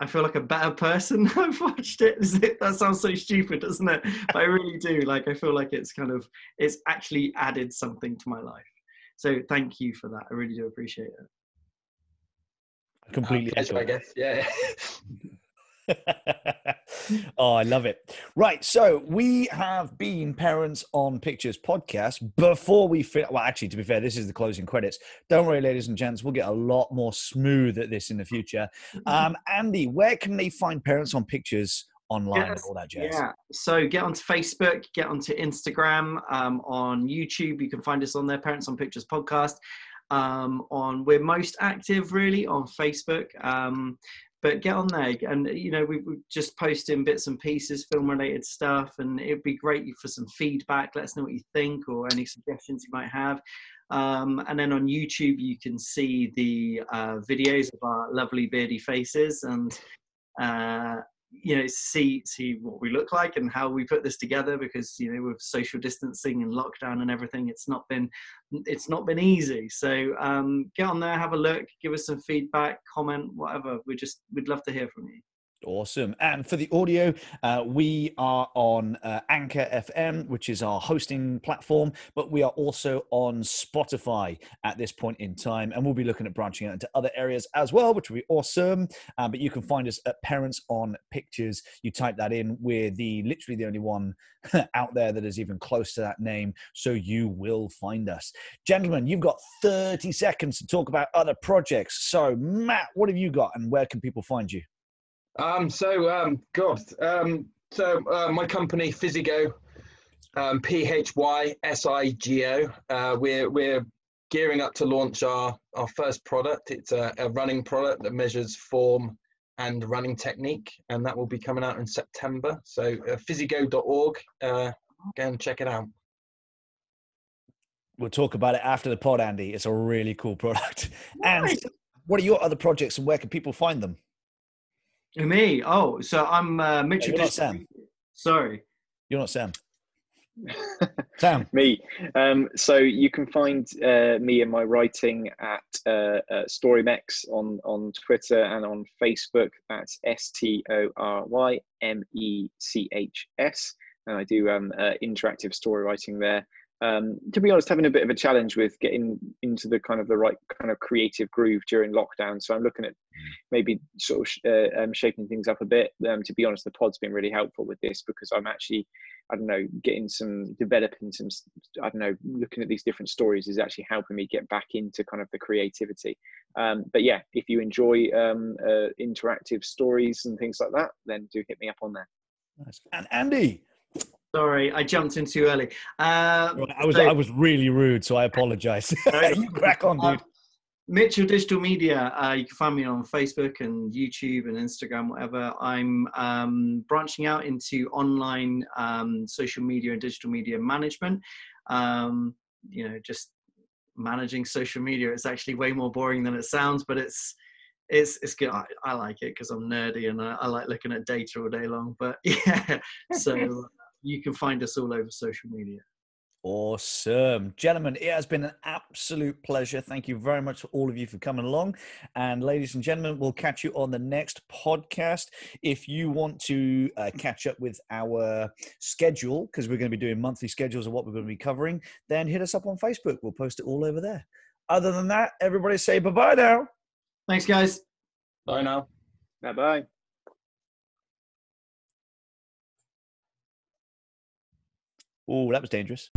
I feel like a better person. I've watched it. That sounds so stupid, doesn't it? But I really do. Like, I feel like it's kind of it's actually added something to my life. So thank you for that. I really do appreciate it. I completely uh, Pleasure, I guess. Yeah. oh, I love it. Right. So we have been Parents on Pictures podcast. Before we fit, well, actually, to be fair, this is the closing credits. Don't worry, ladies and gents, we'll get a lot more smooth at this in the future. Um, Andy, where can they find Parents on Pictures online Yes, all that jazz? Yeah. So get onto Facebook, get onto Instagram, um, on YouTube. You can find us on there, Parents on Pictures podcast. Um, on we're most active really on Facebook. Um, but get on there and you know we, we're just posting bits and pieces film related stuff and it'd be great for some feedback let us know what you think or any suggestions you might have. Um, and then on youtube you can see the uh, videos of our lovely beardy faces and uh, you know see see what we look like and how we put this together because you know with social distancing and lockdown and everything it's not been it's not been easy. So um, get on there have a look give us some feedback comment whatever. We just we'd love to hear from you Awesome. And for the audio, uh, we are on uh, Anchor FM, which is our hosting platform, but we are also on Spotify at this point in time. And we'll be looking at branching out into other areas as well, which will be awesome. Um, but you can find us at Parents on Pictures. You type that in. We're the literally the only one out there that is even close to that name. So you will find us. Gentlemen, you've got 30 seconds to talk about other projects. So, Matt, what have you got and where can people find you? Um, so, um, God, um, so uh, my company, Physigo, um, P H Y S I G O, uh, we're, we're gearing up to launch our, our first product. It's a, a running product that measures form and running technique, and that will be coming out in September. So, uh, physigo.org, uh, go and check it out. We'll talk about it after the pod, Andy. It's a really cool product. And Nice. what are your other projects and where can people find them? Who, me oh so i'm uh, mitchell you're not Distribution. sorry You're not Sam. Sam. me. Um, so you can find uh, me and my writing at uh, uh, StoryMechs on on Twitter and on Facebook. That's S T O R Y M E C H S, and I do um, uh, interactive story writing there. Um, to be honest, having a bit of a challenge with getting into the kind of the right kind of creative groove during lockdown. So I'm looking at maybe sort of sh- uh, um, shaping things up a bit. Um, to be honest, the pod's been really helpful with this because I'm actually I don't know, getting some developing some, I don't know, looking at these different stories is actually helping me get back into kind of the creativity. Um, but yeah, if you enjoy um, uh, interactive stories and things like that, then do hit me up on there. Nice. And Andy. Sorry i jumped in too early uh, I was so- I was really rude, so I apologize. No, you crack on, dude. Mitchell Digital Media. Uh, you can find me on Facebook and YouTube and Instagram, whatever. I'm um, branching out into online um, social media and digital media management. Um, you know, just managing social media. It's actually way more boring than it sounds, but it's it's it's good. I, I like it because I'm nerdy and I, I, like looking at data all day long. But yeah, so you can find us all over social media. Awesome. Gentlemen, it has been an absolute pleasure. Thank you very much to all of you for coming along. And ladies and gentlemen, we'll catch you on the next podcast. If you want to uh, catch up with our schedule, because we're going to be doing monthly schedules of what we're going to be covering, then hit us up on Facebook. We'll post it all over there. Other than that, everybody say bye bye now. Thanks, guys. Bye now. Bye bye. Oh, that was dangerous.